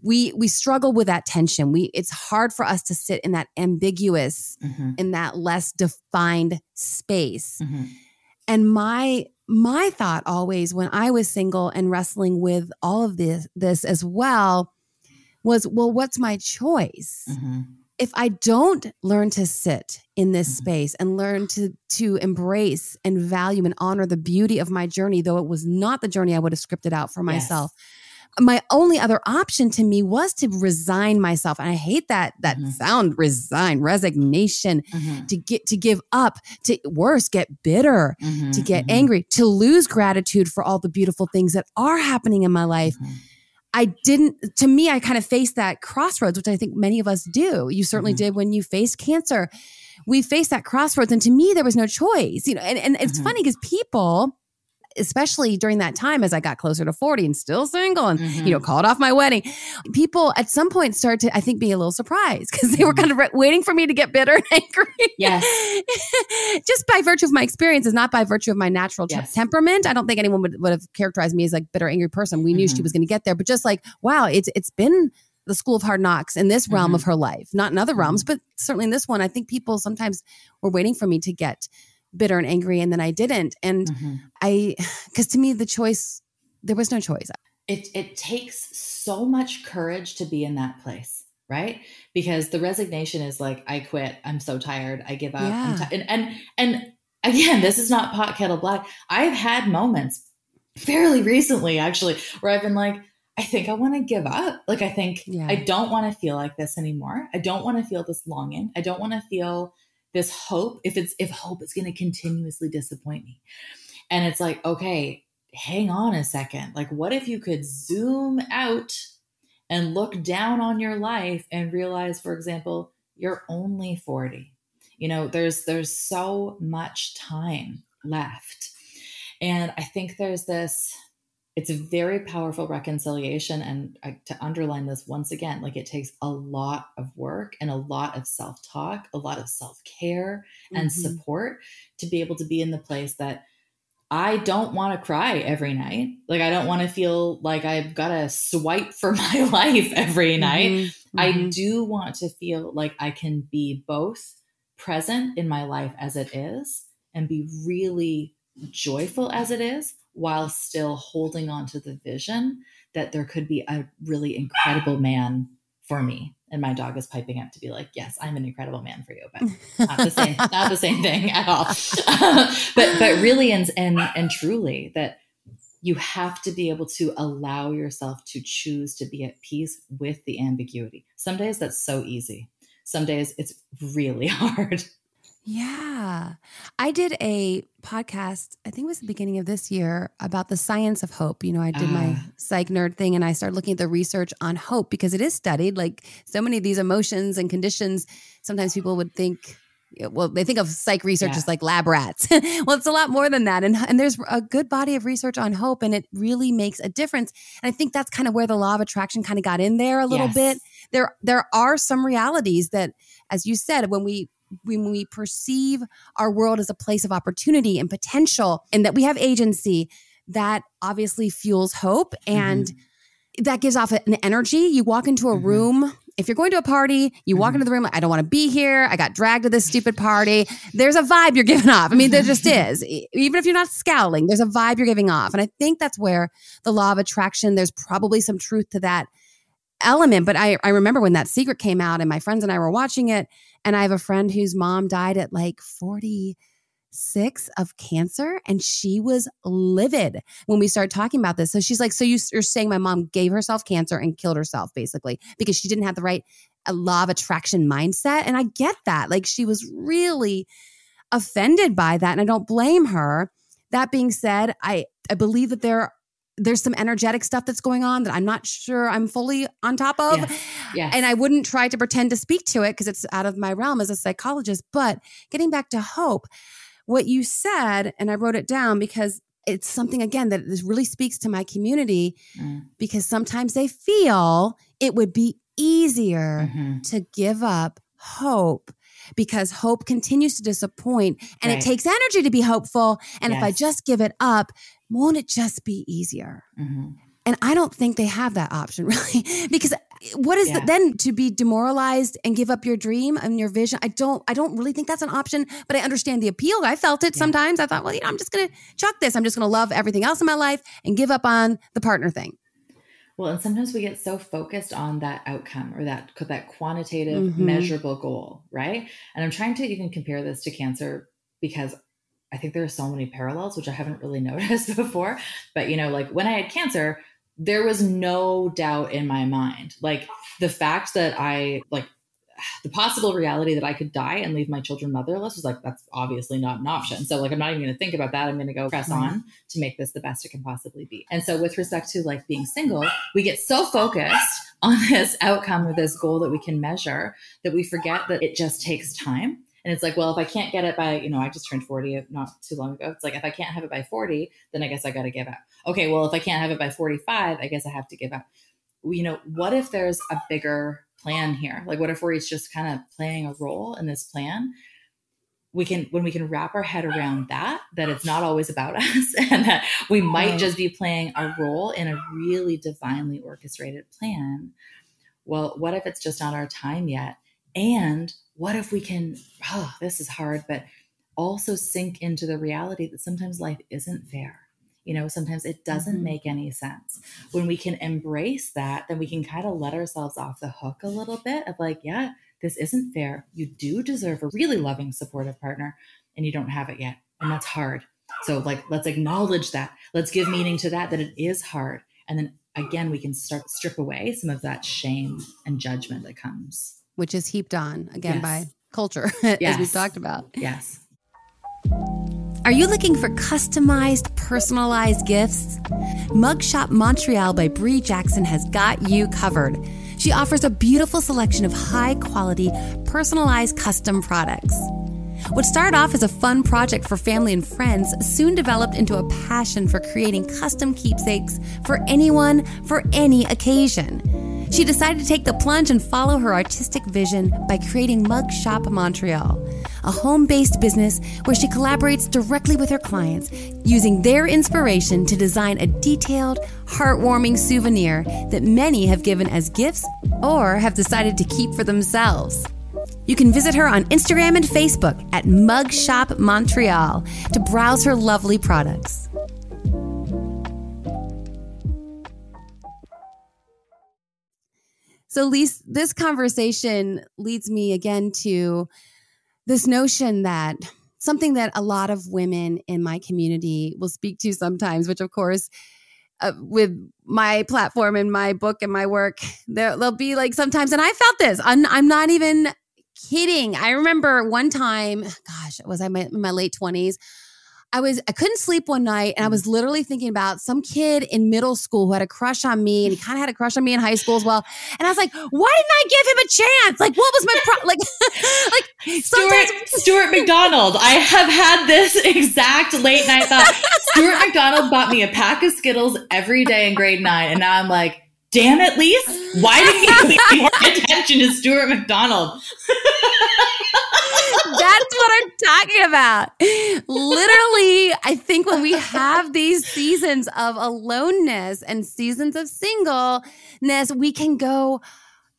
We we struggle with that tension. We it's hard for us to sit in that ambiguous Mhm, in that less defined space. Mhm, and my my thought always when I was single and wrestling with all of this this as well was well what's my choice? mhm. If I don't learn to sit in this Mhm. space and learn to to embrace and value and honor the beauty of my journey though it was not the journey I would have scripted out for Yes. myself. My only other option to me was to resign myself and I hate that that Mhm. sound resign resignation Mhm, to get to give up to worse get bitter mhm, to get mhm, angry, to lose gratitude for all the beautiful things that are happening in my life. mhm. I didn't, to me, I kind of faced that crossroads, which I think many of us do. You certainly Mhm. did when you faced cancer. We faced that crossroads. And to me, there was no choice. You know, and, and it's funny because people, especially during that time as I got closer to 40 and still single and, you know, Mhm. called off my wedding, people at some point start to, I think, be a little surprised because they were Mhm. kind of re- waiting for me to get bitter and angry. Yes. just by virtue of my experiences, not by virtue of my natural Yes. temperament. I don't think anyone would, would have characterized me as like bitter, angry person. We knew she Mhm. was going to get there, but just like, wow, it's it's been the school of hard knocks in this realm Mhm. of her life, not in other realms, Mm-hmm. but certainly in this one. I think people sometimes were waiting for me to get bitter and angry, and then I didn't. And Mhm. I, because to me, the choice, there was no choice. it it takes so much courage to be in that place right because the resignation is like i quit i'm so tired i give up I'm Yeah. ti- and and and again this is not pot kettle black i've had moments fairly recently actually where i've been like i think i want to give up like i think Yeah. i don't want to feel like this anymore i don't want to feel this longing i don't want to feel this hope if it's if hope is going to continuously disappoint me and it's like okay hang on a second. Like, what if you could zoom out and look down on your life and realize, for example, you're only 40. You know, there's there's so much time left. And I think there's this it's a very powerful reconciliation and I, to underline this once again like it takes a lot of work and a lot of self-talk a lot of self-care and Mhm. support to be able to be in the place that I don't want to cry every night. Like I don't want to feel like I've got to swipe for my life every night. Mhm. I Mhm. do want to feel like I can be both present in my life as it is and be really joyful as it is while still holding on to the vision that there could be a really incredible man for me. And my dog is piping up to be like, yes, I'm an incredible man for you, but not the same, not the same thing at all. but but really and and and truly that you have to be able to allow yourself to choose to be at peace with the ambiguity. Some days that's so easy. Some days it's really hard. Yeah. I did a podcast, I think it was the beginning of this year, about the science of hope. You know, I did my Ah. psych nerd thing and I started looking at the research on hope because it is studied. Like so many of these emotions and conditions, sometimes people would think, well, they think of psych research Yeah. as like lab rats. well, it's a lot more than that. And, and there's a good body of research on hope and it really makes a difference. And I think that's kind of where the law of attraction kind of got in there a little Yes. bit. There, there are some realities that, as you said, when we when we perceive our world as a place of opportunity and potential and that we have agency that obviously fuels hope and that gives off an energy. You walk into a Mhm. room if you're going to a party you walk Mhm. into the room like i don't want to be here. I got dragged to this stupid party. There's a vibe you're giving off. I mean there just is. Even if you're not scowling there's a vibe you're giving off. And i think that's where the law of attraction there's probably some truth to that element but i, I remember when that secret came out and my friends and i were watching it and I have a friend whose mom died at like 46 of cancer and she was livid when we started talking about this. So she's like, So you, you're saying my mom gave herself cancer and killed herself basically because she didn't have the right uh, law of attraction mindset. And I get that. Like she was really offended by that. And I don't blame her. That being said, I, I believe that there there's some energetic stuff that's going on that I'm not sure I'm fully on top of. Yes. Yes. And I wouldn't try to pretend to speak to it because it's out of my realm as a psychologist. But getting back to hope, what you said, and I wrote it down because it's something again that this really speaks to my community Mm. because sometimes they feel it would be easier Mhm. to give up hope because hope continues to disappoint and Right. it takes energy to be hopeful. And if I just give it up, won't it just be easier? Mhm. And I don't think they have that option really, because what is Yeah. the, then to be demoralized and give up your dream and your vision? I don't, I don't really think that's an option. But I understand the appeal. I felt it Yeah. sometimes. I thought, well, you know, I'm just gonna chuck this. I'm just gonna love everything else in my life and give up on the partner thing. Well, and sometimes we get so focused on that outcome or that that quantitative, Mhm. measurable goal, right? And I'm trying to even compare this to cancer because I think there are so many parallels, which I haven't really noticed before. But you know, like when I had cancer, there was no doubt in my mind. Like the fact that I like the possible reality that I could die and leave my children motherless was like that's obviously not an option. So like I'm not even going to think about that. I'm going to go press Right. on to make this the best it can possibly be. And so with respect to like being single, we get so focused on this outcome or this goal that we can measure that we forget that it just takes time. And it's like, well, if I can't get it by, you know, I just turned 40 not too long ago. It's like, if I can't have it by 40, then I guess I got to give up. Okay, well, if I can't have it by 45, I guess I have to give up. You know, what if there's a bigger plan here? Like, what if we're each just kind of playing a role in this plan? We can, when we can wrap our head around that, that it's not always about us and that we might just be playing a role in a really divinely orchestrated plan well, what if it's just not our time yet? And what if we can, oh, this is hard, but also sink into the reality that sometimes life isn't fair. You know, sometimes it doesn't mm-hmm. make any sense. When we can embrace that, then we can kind of let ourselves off the hook a little bit of like, yeah, this isn't fair. You do deserve a really loving, supportive partner, and you don't have it yet. And that's hard. So, like, let's acknowledge that. Let's give meaning to that, that it is hard. And then again, we can start strip away some of that shame and judgment that comes. Which is heaped on again yes. by culture, yes. as we've talked about. Yes. Are you looking for customized, personalized gifts? Mug Shop Montreal by Bree Jackson has got you covered. She offers a beautiful selection of high quality, personalized custom products. What started off as a fun project for family and friends soon developed into a passion for creating custom keepsakes for anyone, for any occasion. She decided to take the plunge and follow her artistic vision by creating Mug Shop Montreal, a home based business where she collaborates directly with her clients, using their inspiration to design a detailed, heartwarming souvenir that many have given as gifts or have decided to keep for themselves. You can visit her on Instagram and Facebook at Mug Shop Montreal to browse her lovely products. So, Lise, this conversation leads me again to this notion that something that a lot of women in my community will speak to sometimes, which of course, uh, with my platform and my book and my work, there, there'll be like sometimes, and I felt this. I'm, I'm not even kidding. I remember one time, gosh, was I in my late twenties? I was I couldn't sleep one night and I was mm. literally thinking about some kid in middle school who had a crush on me and he kind of had a crush on me in high school as well. And I was like, why didn't I give him a chance? Like what was my pro- like like Stuart Stuart McDonald. I have had this exact late night thought. Stuart McDonald bought me a pack of Skittles every day in grade 9 and now I'm like damn it, Lise, why didn't you pay more attention to Stuart McDonald? That's what I'm talking about. Literally, I think when we have these seasons of aloneness and seasons of singleness, we can go,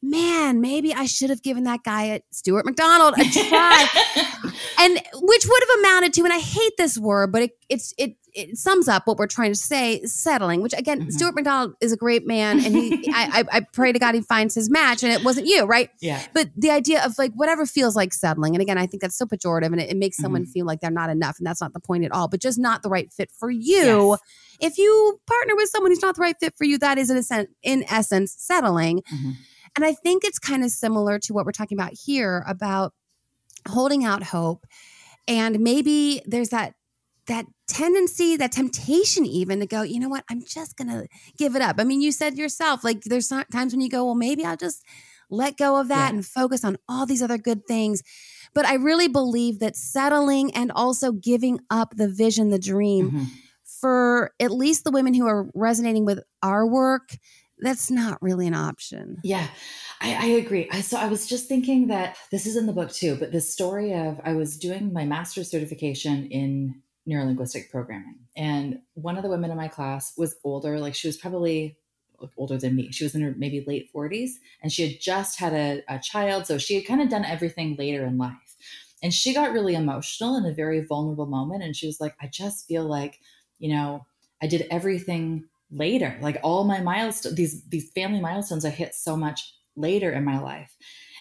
man, maybe I should have given that guy at Stuart McDonald a try. and which would have amounted to, and I hate this word, but it, it's it it sums up what we're trying to say settling which again mm-hmm. stuart mcdonald is a great man and he I, I, I pray to god he finds his match and it wasn't you right yeah but the idea of like whatever feels like settling and again i think that's so pejorative and it, it makes mm-hmm. someone feel like they're not enough and that's not the point at all but just not the right fit for you yes. if you partner with someone who's not the right fit for you that is in, a in essence settling mm-hmm. and i think it's kind of similar to what we're talking about here about holding out hope and maybe there's that that tendency, that temptation, even to go, you know what, I'm just going to give it up. I mean, you said yourself, like, there's times when you go, well, maybe I'll just let go of that yeah. and focus on all these other good things. But I really believe that settling and also giving up the vision, the dream, mm-hmm. for at least the women who are resonating with our work, that's not really an option. Yeah, I, I, agree. I so I was just thinking that this is in the book too, but the story of I was doing my master's certification in neurolinguistic programming. And one of the women in my class was older, like she was probably older than me. She was in her maybe late 40s and she had just had a, a child. So she had kind of done everything later in life. And she got really emotional in a very vulnerable moment. And she was like, I just feel like, you know, I did everything later. Like all my milestones, these these family milestones I hit so much later in my life.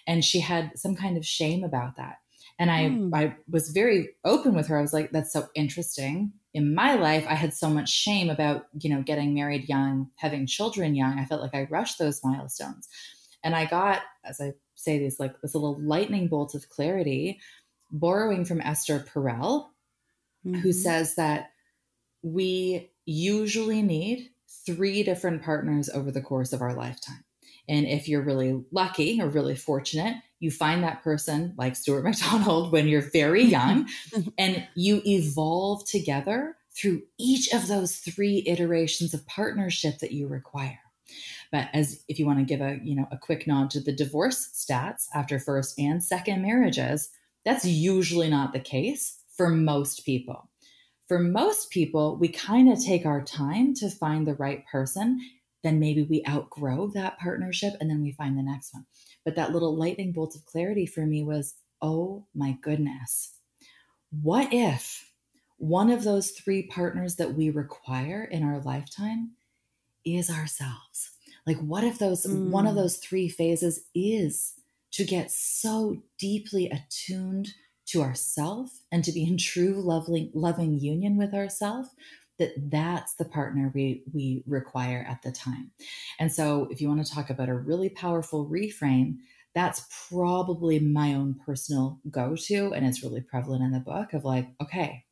And she had some kind of shame about that. And I, mm. I was very open with her. I was like, that's so interesting. In my life, I had so much shame about, you know, getting married young, having children young. I felt like I rushed those milestones. And I got, as I say these, like this little lightning bolt of clarity, borrowing from Esther Perel, mm-hmm. who says that we usually need three different partners over the course of our lifetime. And if you're really lucky or really fortunate, you find that person like Stuart McDonald when you're very young and you evolve together through each of those three iterations of partnership that you require. But as if you want to give a, you know, a quick nod to the divorce stats after first and second marriages, that's usually not the case for most people. For most people, we kind of take our time to find the right person then maybe we outgrow that partnership and then we find the next one. But that little lightning bolt of clarity for me was, oh my goodness, what if one of those three partners that we require in our lifetime is ourselves? Like, what if those mm. one of mm. those three phases is to get so deeply attuned to ourself and to be in true loving loving union with ourself that that's the partner we we require at the time. And so if you want to talk about a really powerful reframe, that's probably my own personal go-to and it's really prevalent in the book of like, okay,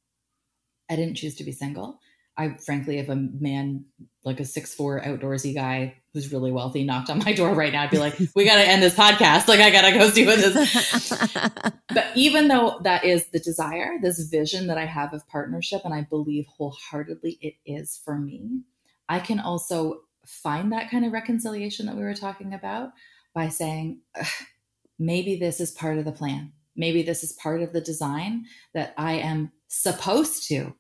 I didn't choose to be single. I frankly, if a man like a six four outdoorsy guy who's really wealthy knocked on my door right now, I'd be like, "We got to end this podcast. Like, I got to go see what this." but even though that is the desire, this vision that I have of partnership, and I believe wholeheartedly it is for me, I can also find that kind of reconciliation that we were talking about by saying, maybe this is part of the plan. Maybe this is part of the design that I am supposed to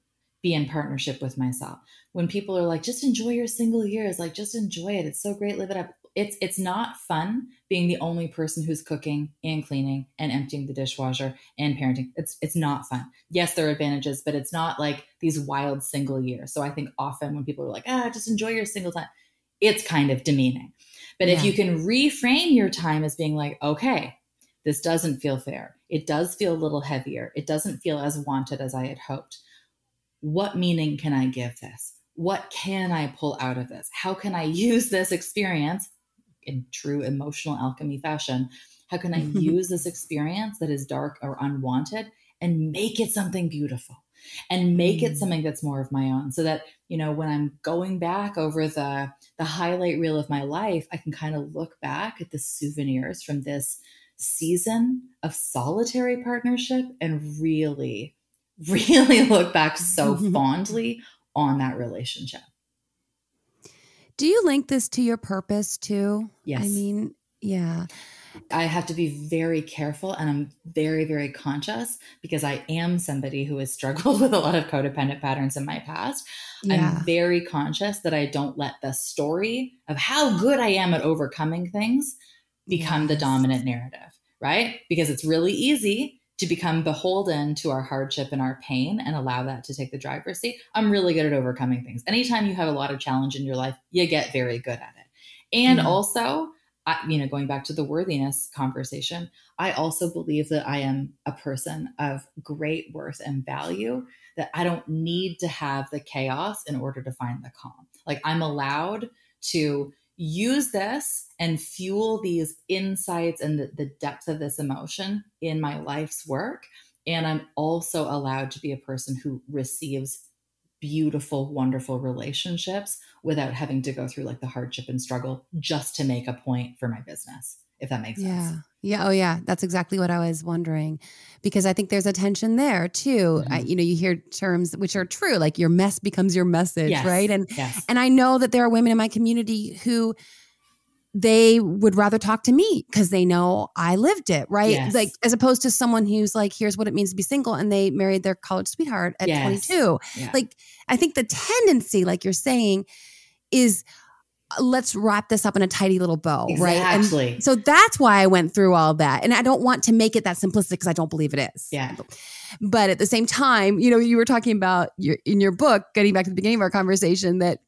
be in partnership with myself. When people are like, just enjoy your single years, like just enjoy it. It's so great, live it up. It's it's not fun being the only person who's cooking and cleaning and emptying the dishwasher and parenting. It's it's not fun. Yes, there are advantages, but it's not like these wild single years. So I think often when people are like, ah, just enjoy your single time, it's kind of demeaning. But yeah. if you can reframe your time as being like, okay, this doesn't feel fair. It does feel a little heavier. It doesn't feel as wanted as I had hoped what meaning can I give this? What can I pull out of this? How can I use this experience in true emotional alchemy fashion? How can I use this experience that is dark or unwanted and make it something beautiful? and make it mm. something that's more of my own so that you know when i'm going back over the the highlight reel of my life i can kind of look back at the souvenirs from this season of solitary partnership and really really look back so mm-hmm. fondly on that relationship. Do you link this to your purpose too? Yes. I mean, yeah. I have to be very careful and I'm very, very conscious because I am somebody who has struggled with a lot of codependent patterns in my past. Yeah. I'm very conscious that I don't let the story of how good I am at overcoming things become yes. the dominant narrative, right? Because it's really easy to become beholden to our hardship and our pain and allow that to take the driver's seat. I'm really good at overcoming things. Anytime you have a lot of challenge in your life, you get very good at it. And mm also, I, you know, going back to the worthiness conversation, I also believe that I am a person of great worth and value, that I don't need to have the chaos in order to find the calm. Like I'm allowed to use this and fuel these insights and the, the depth of this emotion in my life's work. And I'm also allowed to be a person who receives beautiful, wonderful relationships without having to go through like the hardship and struggle just to make a point for my business if that makes yeah. sense. Yeah. Oh, yeah. That's exactly what I was wondering, because I think there's a tension there too. Mm-hmm. I, you know, you hear terms which are true, like your mess becomes your message, yes. right? And yes. and I know that there are women in my community who they would rather talk to me because they know I lived it, right? Yes. Like as opposed to someone who's like, here's what it means to be single, and they married their college sweetheart at 22. Yeah. Like I think the tendency, like you're saying, is let's wrap this up in a tidy little bow, exactly. right? And so that's why I went through all that. And I don't want to make it that simplistic because I don't believe it is. Yeah. But at the same time, you know, you were talking about your in your book, getting back to the beginning of our conversation, that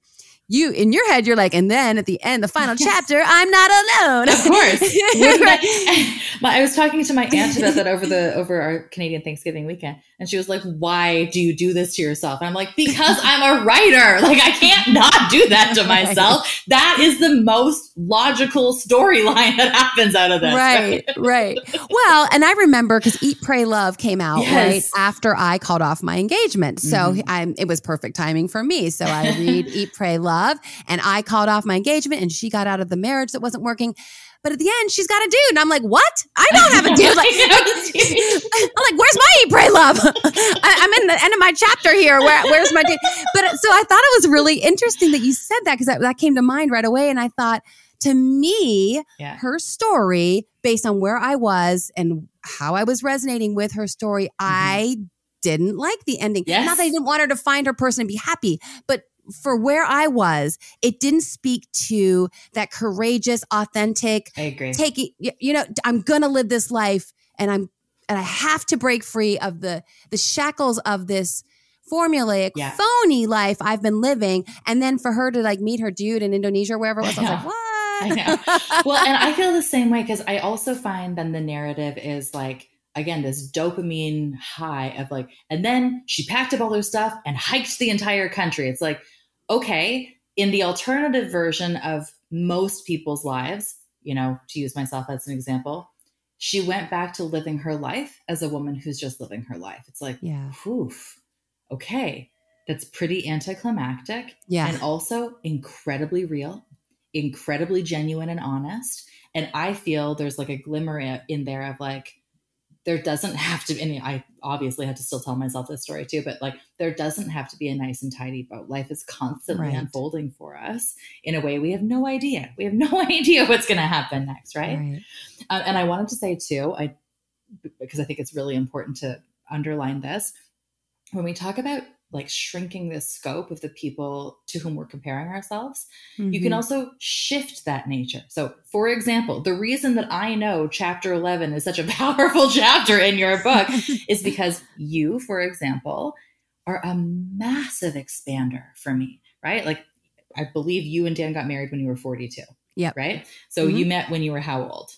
you in your head you're like and then at the end the final yes. chapter i'm not alone of course right. i was talking to my aunt about that over the over our canadian thanksgiving weekend and she was like why do you do this to yourself and i'm like because i'm a writer like i can't not do that to myself that is the most logical storyline that happens out of this right right, well and i remember because eat pray love came out yes. right after i called off my engagement so mm-hmm. i it was perfect timing for me so i read eat pray love. And I called off my engagement and she got out of the marriage that wasn't working. But at the end, she's got a dude. And I'm like, what? I don't have a dude. Like, I'm like, where's my eat, pray, love? I, am in the end of my chapter here. Where, where's my dude? But so I thought it was really interesting that you said that because that, that came to mind right away. And I thought, to me, yeah. her story, based on where I was and how I was resonating with her story, mm-hmm. I didn't like the ending. Yes. Not that I didn't want her to find her person and be happy, but for where I was, it didn't speak to that courageous, authentic, I agree. take it, you know, I'm gonna live this life and I'm and I have to break free of the the shackles of this formulaic Yeah. phony life I've been living. And then for her to like meet her dude in Indonesia or wherever it was, I was like, I what? I know. well, and I feel the same way because I also find then the narrative is like, again, this dopamine high of like, and then she packed up all her stuff and hiked the entire country. It's like, okay, in the alternative version of most people's lives, you know, to use myself as an example, she went back to living her life as a woman who's just living her life. It's like, yeah. oof, okay, that's pretty anticlimactic Yeah. and also incredibly real, incredibly genuine and honest. And I feel there's like a glimmer in there of like, there doesn't have to, be and I obviously had to still tell myself this story too, but like, there doesn't have to be a nice and tidy boat. Life is constantly Right. unfolding for us in a way we have no idea. We have no idea what's going to happen next, right? Right. Um, and I wanted to say too, I because I think it's really important to underline this when we talk about like shrinking the scope of the people to whom we're comparing ourselves, you can Mhm. also shift that nature. So, for example, the reason that I know chapter 11 is such a powerful chapter in your book is because you, for example, are a massive expander for me, right? Like, I believe you and Dan got married when you were 42. Yeah. Right. So Mhm. you met when you were how old?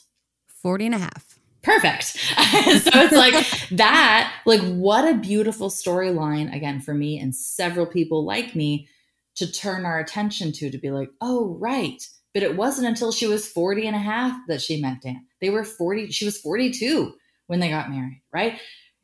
40 and a half. Perfect. so it's like that, like, what a beautiful storyline, again, for me and several people like me to turn our attention to, to be like, oh, right. But it wasn't until she was 40 and a half that she met Dan. They were 40, she was 42 when they got married, right?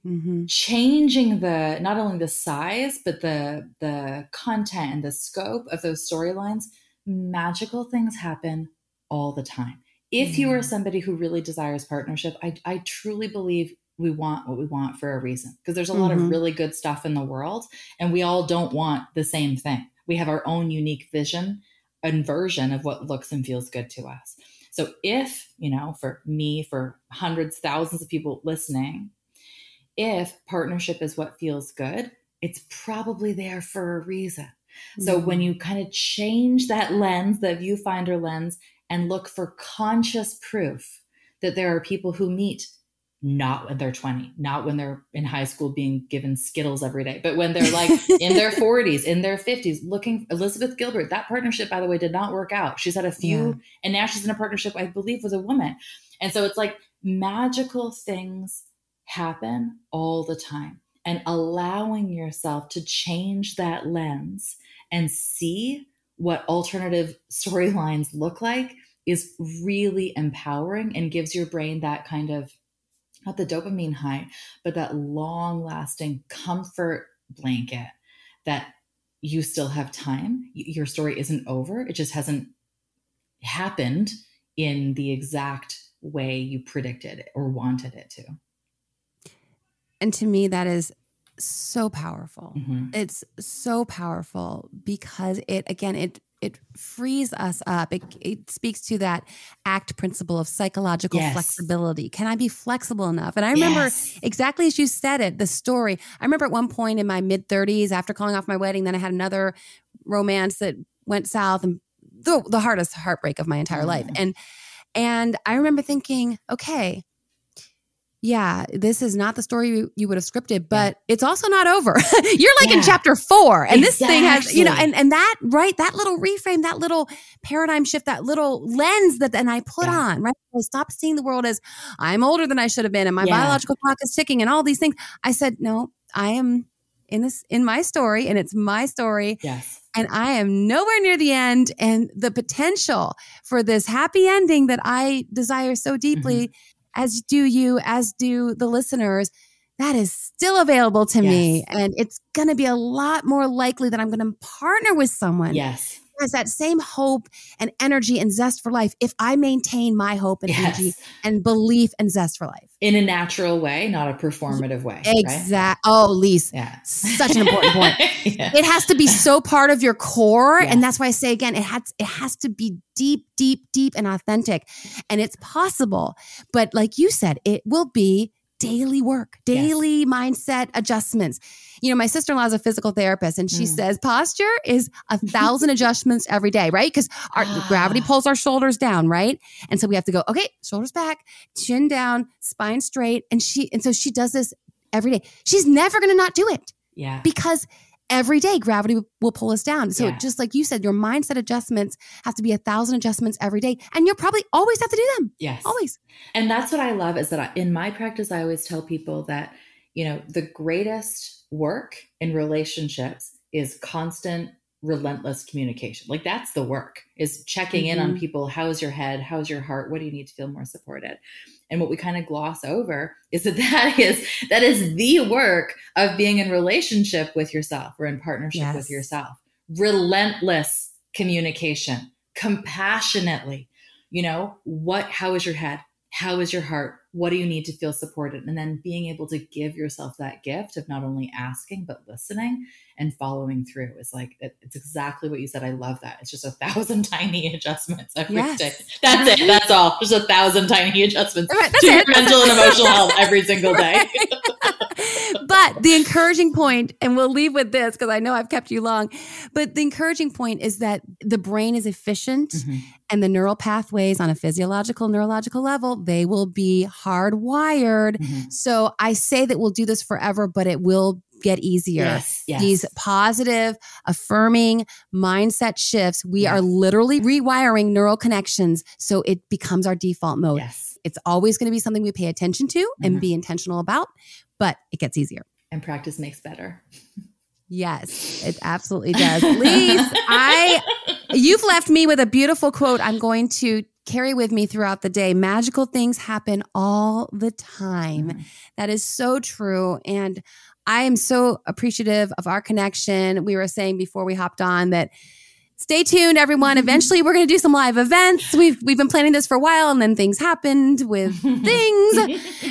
Mm-hmm. Changing the not only the size, but the the content and the scope of those storylines, magical things happen all the time if you are somebody who really desires partnership, I, I truly believe we want what we want for a reason because there's a lot of Mhm. really good stuff in the world and we all don't want the same thing. We have our own unique vision and version of what looks and feels good to us. So if, you know, for me, for hundreds, thousands of people listening, if partnership is what feels good, it's probably there for a reason. So when you kind of change that lens, that viewfinder lens, and look for conscious proof that there are people who meet not when they're 20, not when they're in high school being given Skittles every day, but when they're like in their 40s, in their 50s, looking Elizabeth Gilbert, that partnership, by the way, did not work out. She's had a few, Yeah. and now she's in a partnership, I believe, with a woman. And so it's like magical things happen all the time. And allowing yourself to change that lens and see what alternative storylines look like is really empowering and gives your brain that kind of not the dopamine high, but that long lasting comfort blanket that you still have time. Your story isn't over. It just hasn't happened in the exact way you predicted or wanted it to. And to me, that is so powerful. Mhm. It's so powerful because it again it it frees us up. It, it speaks to that ACT principle of psychological Yes. flexibility. Can I be flexible enough? And I remember Yes. exactly as you said it, the story. I remember at one point in my mid 30s, after calling off my wedding, then I had another romance that went south and the, the hardest heartbreak of my entire life. Mm. And and I remember thinking, okay, yeah, this is not the story you, you would have scripted, but it's also not over. You're like in chapter four, and this thing has, you know, and and that right, that little reframe, that little paradigm shift, that little lens that then I put Yeah. on, right? I stopped seeing the world as I'm older than I should have been, and my Yeah. biological clock is ticking, and all these things. I said, no, I am in this in my story, and it's my story, Yes. and I am nowhere near the end. And the potential for this happy ending that I desire so deeply, Mm-hmm. As do you, as do the listeners, that is still available to me. And it's going to be a lot more likely that I'm going to partner with someone Yes. Has that same hope and energy and zest for life if I maintain my hope and energy and belief and zest for life. In a natural way, not a performative way. right? Oh, Lise, Yeah. such an important point. yeah. it has to be so part of your core Yes. and that's why i say again it has it has to be deep deep deep and authentic and it's possible but like you said it will be daily work, daily yes. mindset adjustments. You know, my sister in law is a physical therapist, and she mm. says posture is a thousand adjustments every day, right? Because our gravity pulls our shoulders down, right? And so we have to go, okay, shoulders back, chin down, spine straight. And she, and so she does this every day. She's never going to not do it. Yeah. Because every day gravity will pull us down. So yeah. just like you said, your mindset adjustments have to be a thousand adjustments every day. And you'll probably always have to do them. Yes. Always. And that's what I love is that I, in my practice, I always tell people that, you know, the greatest work in relationships is constant relentless communication. Like that's the work is checking mm-hmm. in on mm-hmm. people. How's your head? How's your heart? What do you need to feel more supported? And what we kind of gloss over is that that is that is the work of being in relationship with yourself or in partnership yes. with yourself. Relentless communication, compassionately. You know, what how is your head? How is your heart? What do you need to feel supported? And then being able to give yourself that gift of not only asking, but listening and following through is like, it, it's exactly what you said. I love that. It's just a thousand tiny adjustments every yes. day. That's it. That's all. Just a thousand tiny adjustments right, to your mental and emotional health every single day. But the encouraging point, and we'll leave with this because I know I've kept you long, but the encouraging point is that the brain is efficient mm-hmm. and the neural pathways on a physiological, neurological level, they will be hardwired. Mm-hmm. So I say that we'll do this forever, but it will get easier. Yes, yes. These positive, affirming mindset shifts, we yeah. are literally rewiring neural connections so it becomes our default mode. Yes. It's always going to be something we pay attention to mm-hmm. and be intentional about, but it gets easier. And practice makes better. Yes, it absolutely does. Lise, I you've left me with a beautiful quote I'm going to carry with me throughout the day. Magical things happen all the time. Mm-hmm. That is so true. And I am so appreciative of our connection. We were saying before we hopped on that stay tuned, everyone. Eventually, we're going to do some live events. We've we've been planning this for a while, and then things happened with things,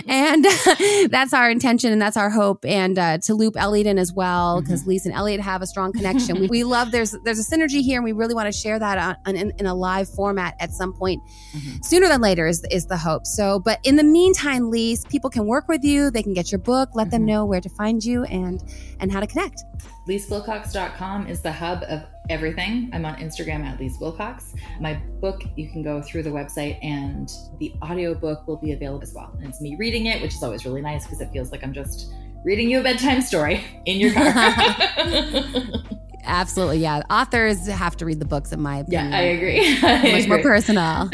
and that's our intention and that's our hope. And uh, to loop Elliot in as well, because mm-hmm. Lisa and Elliot have a strong connection. we, we, love there's there's a synergy here, and we really want to share that on, in, in, a live format at some point mm-hmm. sooner than later is is the hope. So, but in the meantime, Lise, people can work with you. They can get your book. Let mm-hmm. them know where to find you and and how to connect. LiseWilcox.com is the hub of everything. I'm on Instagram at Lise Wilcox. My book, you can go through the website and the audiobook will be available as well. And it's me reading it, which is always really nice because it feels like I'm just reading you a bedtime story in your car. Absolutely, yeah. Authors have to read the books, in my opinion. Yeah, I agree. I Much agree. more personal.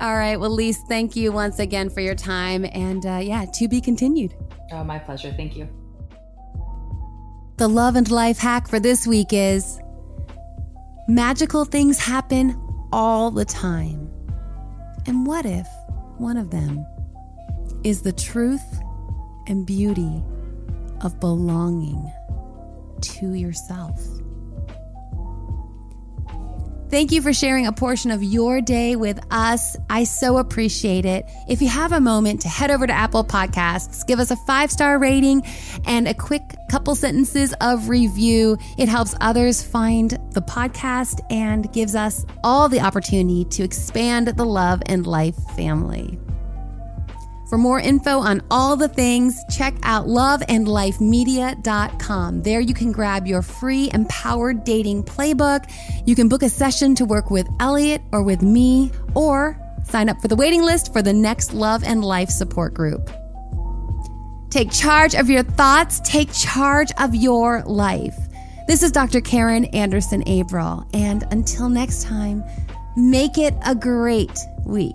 All right. Well, Lise, thank you once again for your time. And uh, yeah, to be continued. Oh, my pleasure. Thank you. The love and life hack for this week is magical things happen all the time. And what if one of them is the truth and beauty of belonging to yourself? Thank you for sharing a portion of your day with us. I so appreciate it. If you have a moment to head over to Apple Podcasts, give us a five star rating and a quick couple sentences of review. It helps others find the podcast and gives us all the opportunity to expand the love and life family. For more info on all the things, check out loveandlifemedia.com. There you can grab your free empowered dating playbook. You can book a session to work with Elliot or with me, or sign up for the waiting list for the next Love and Life support group. Take charge of your thoughts, take charge of your life. This is Dr. Karen Anderson Abril, and until next time, make it a great week.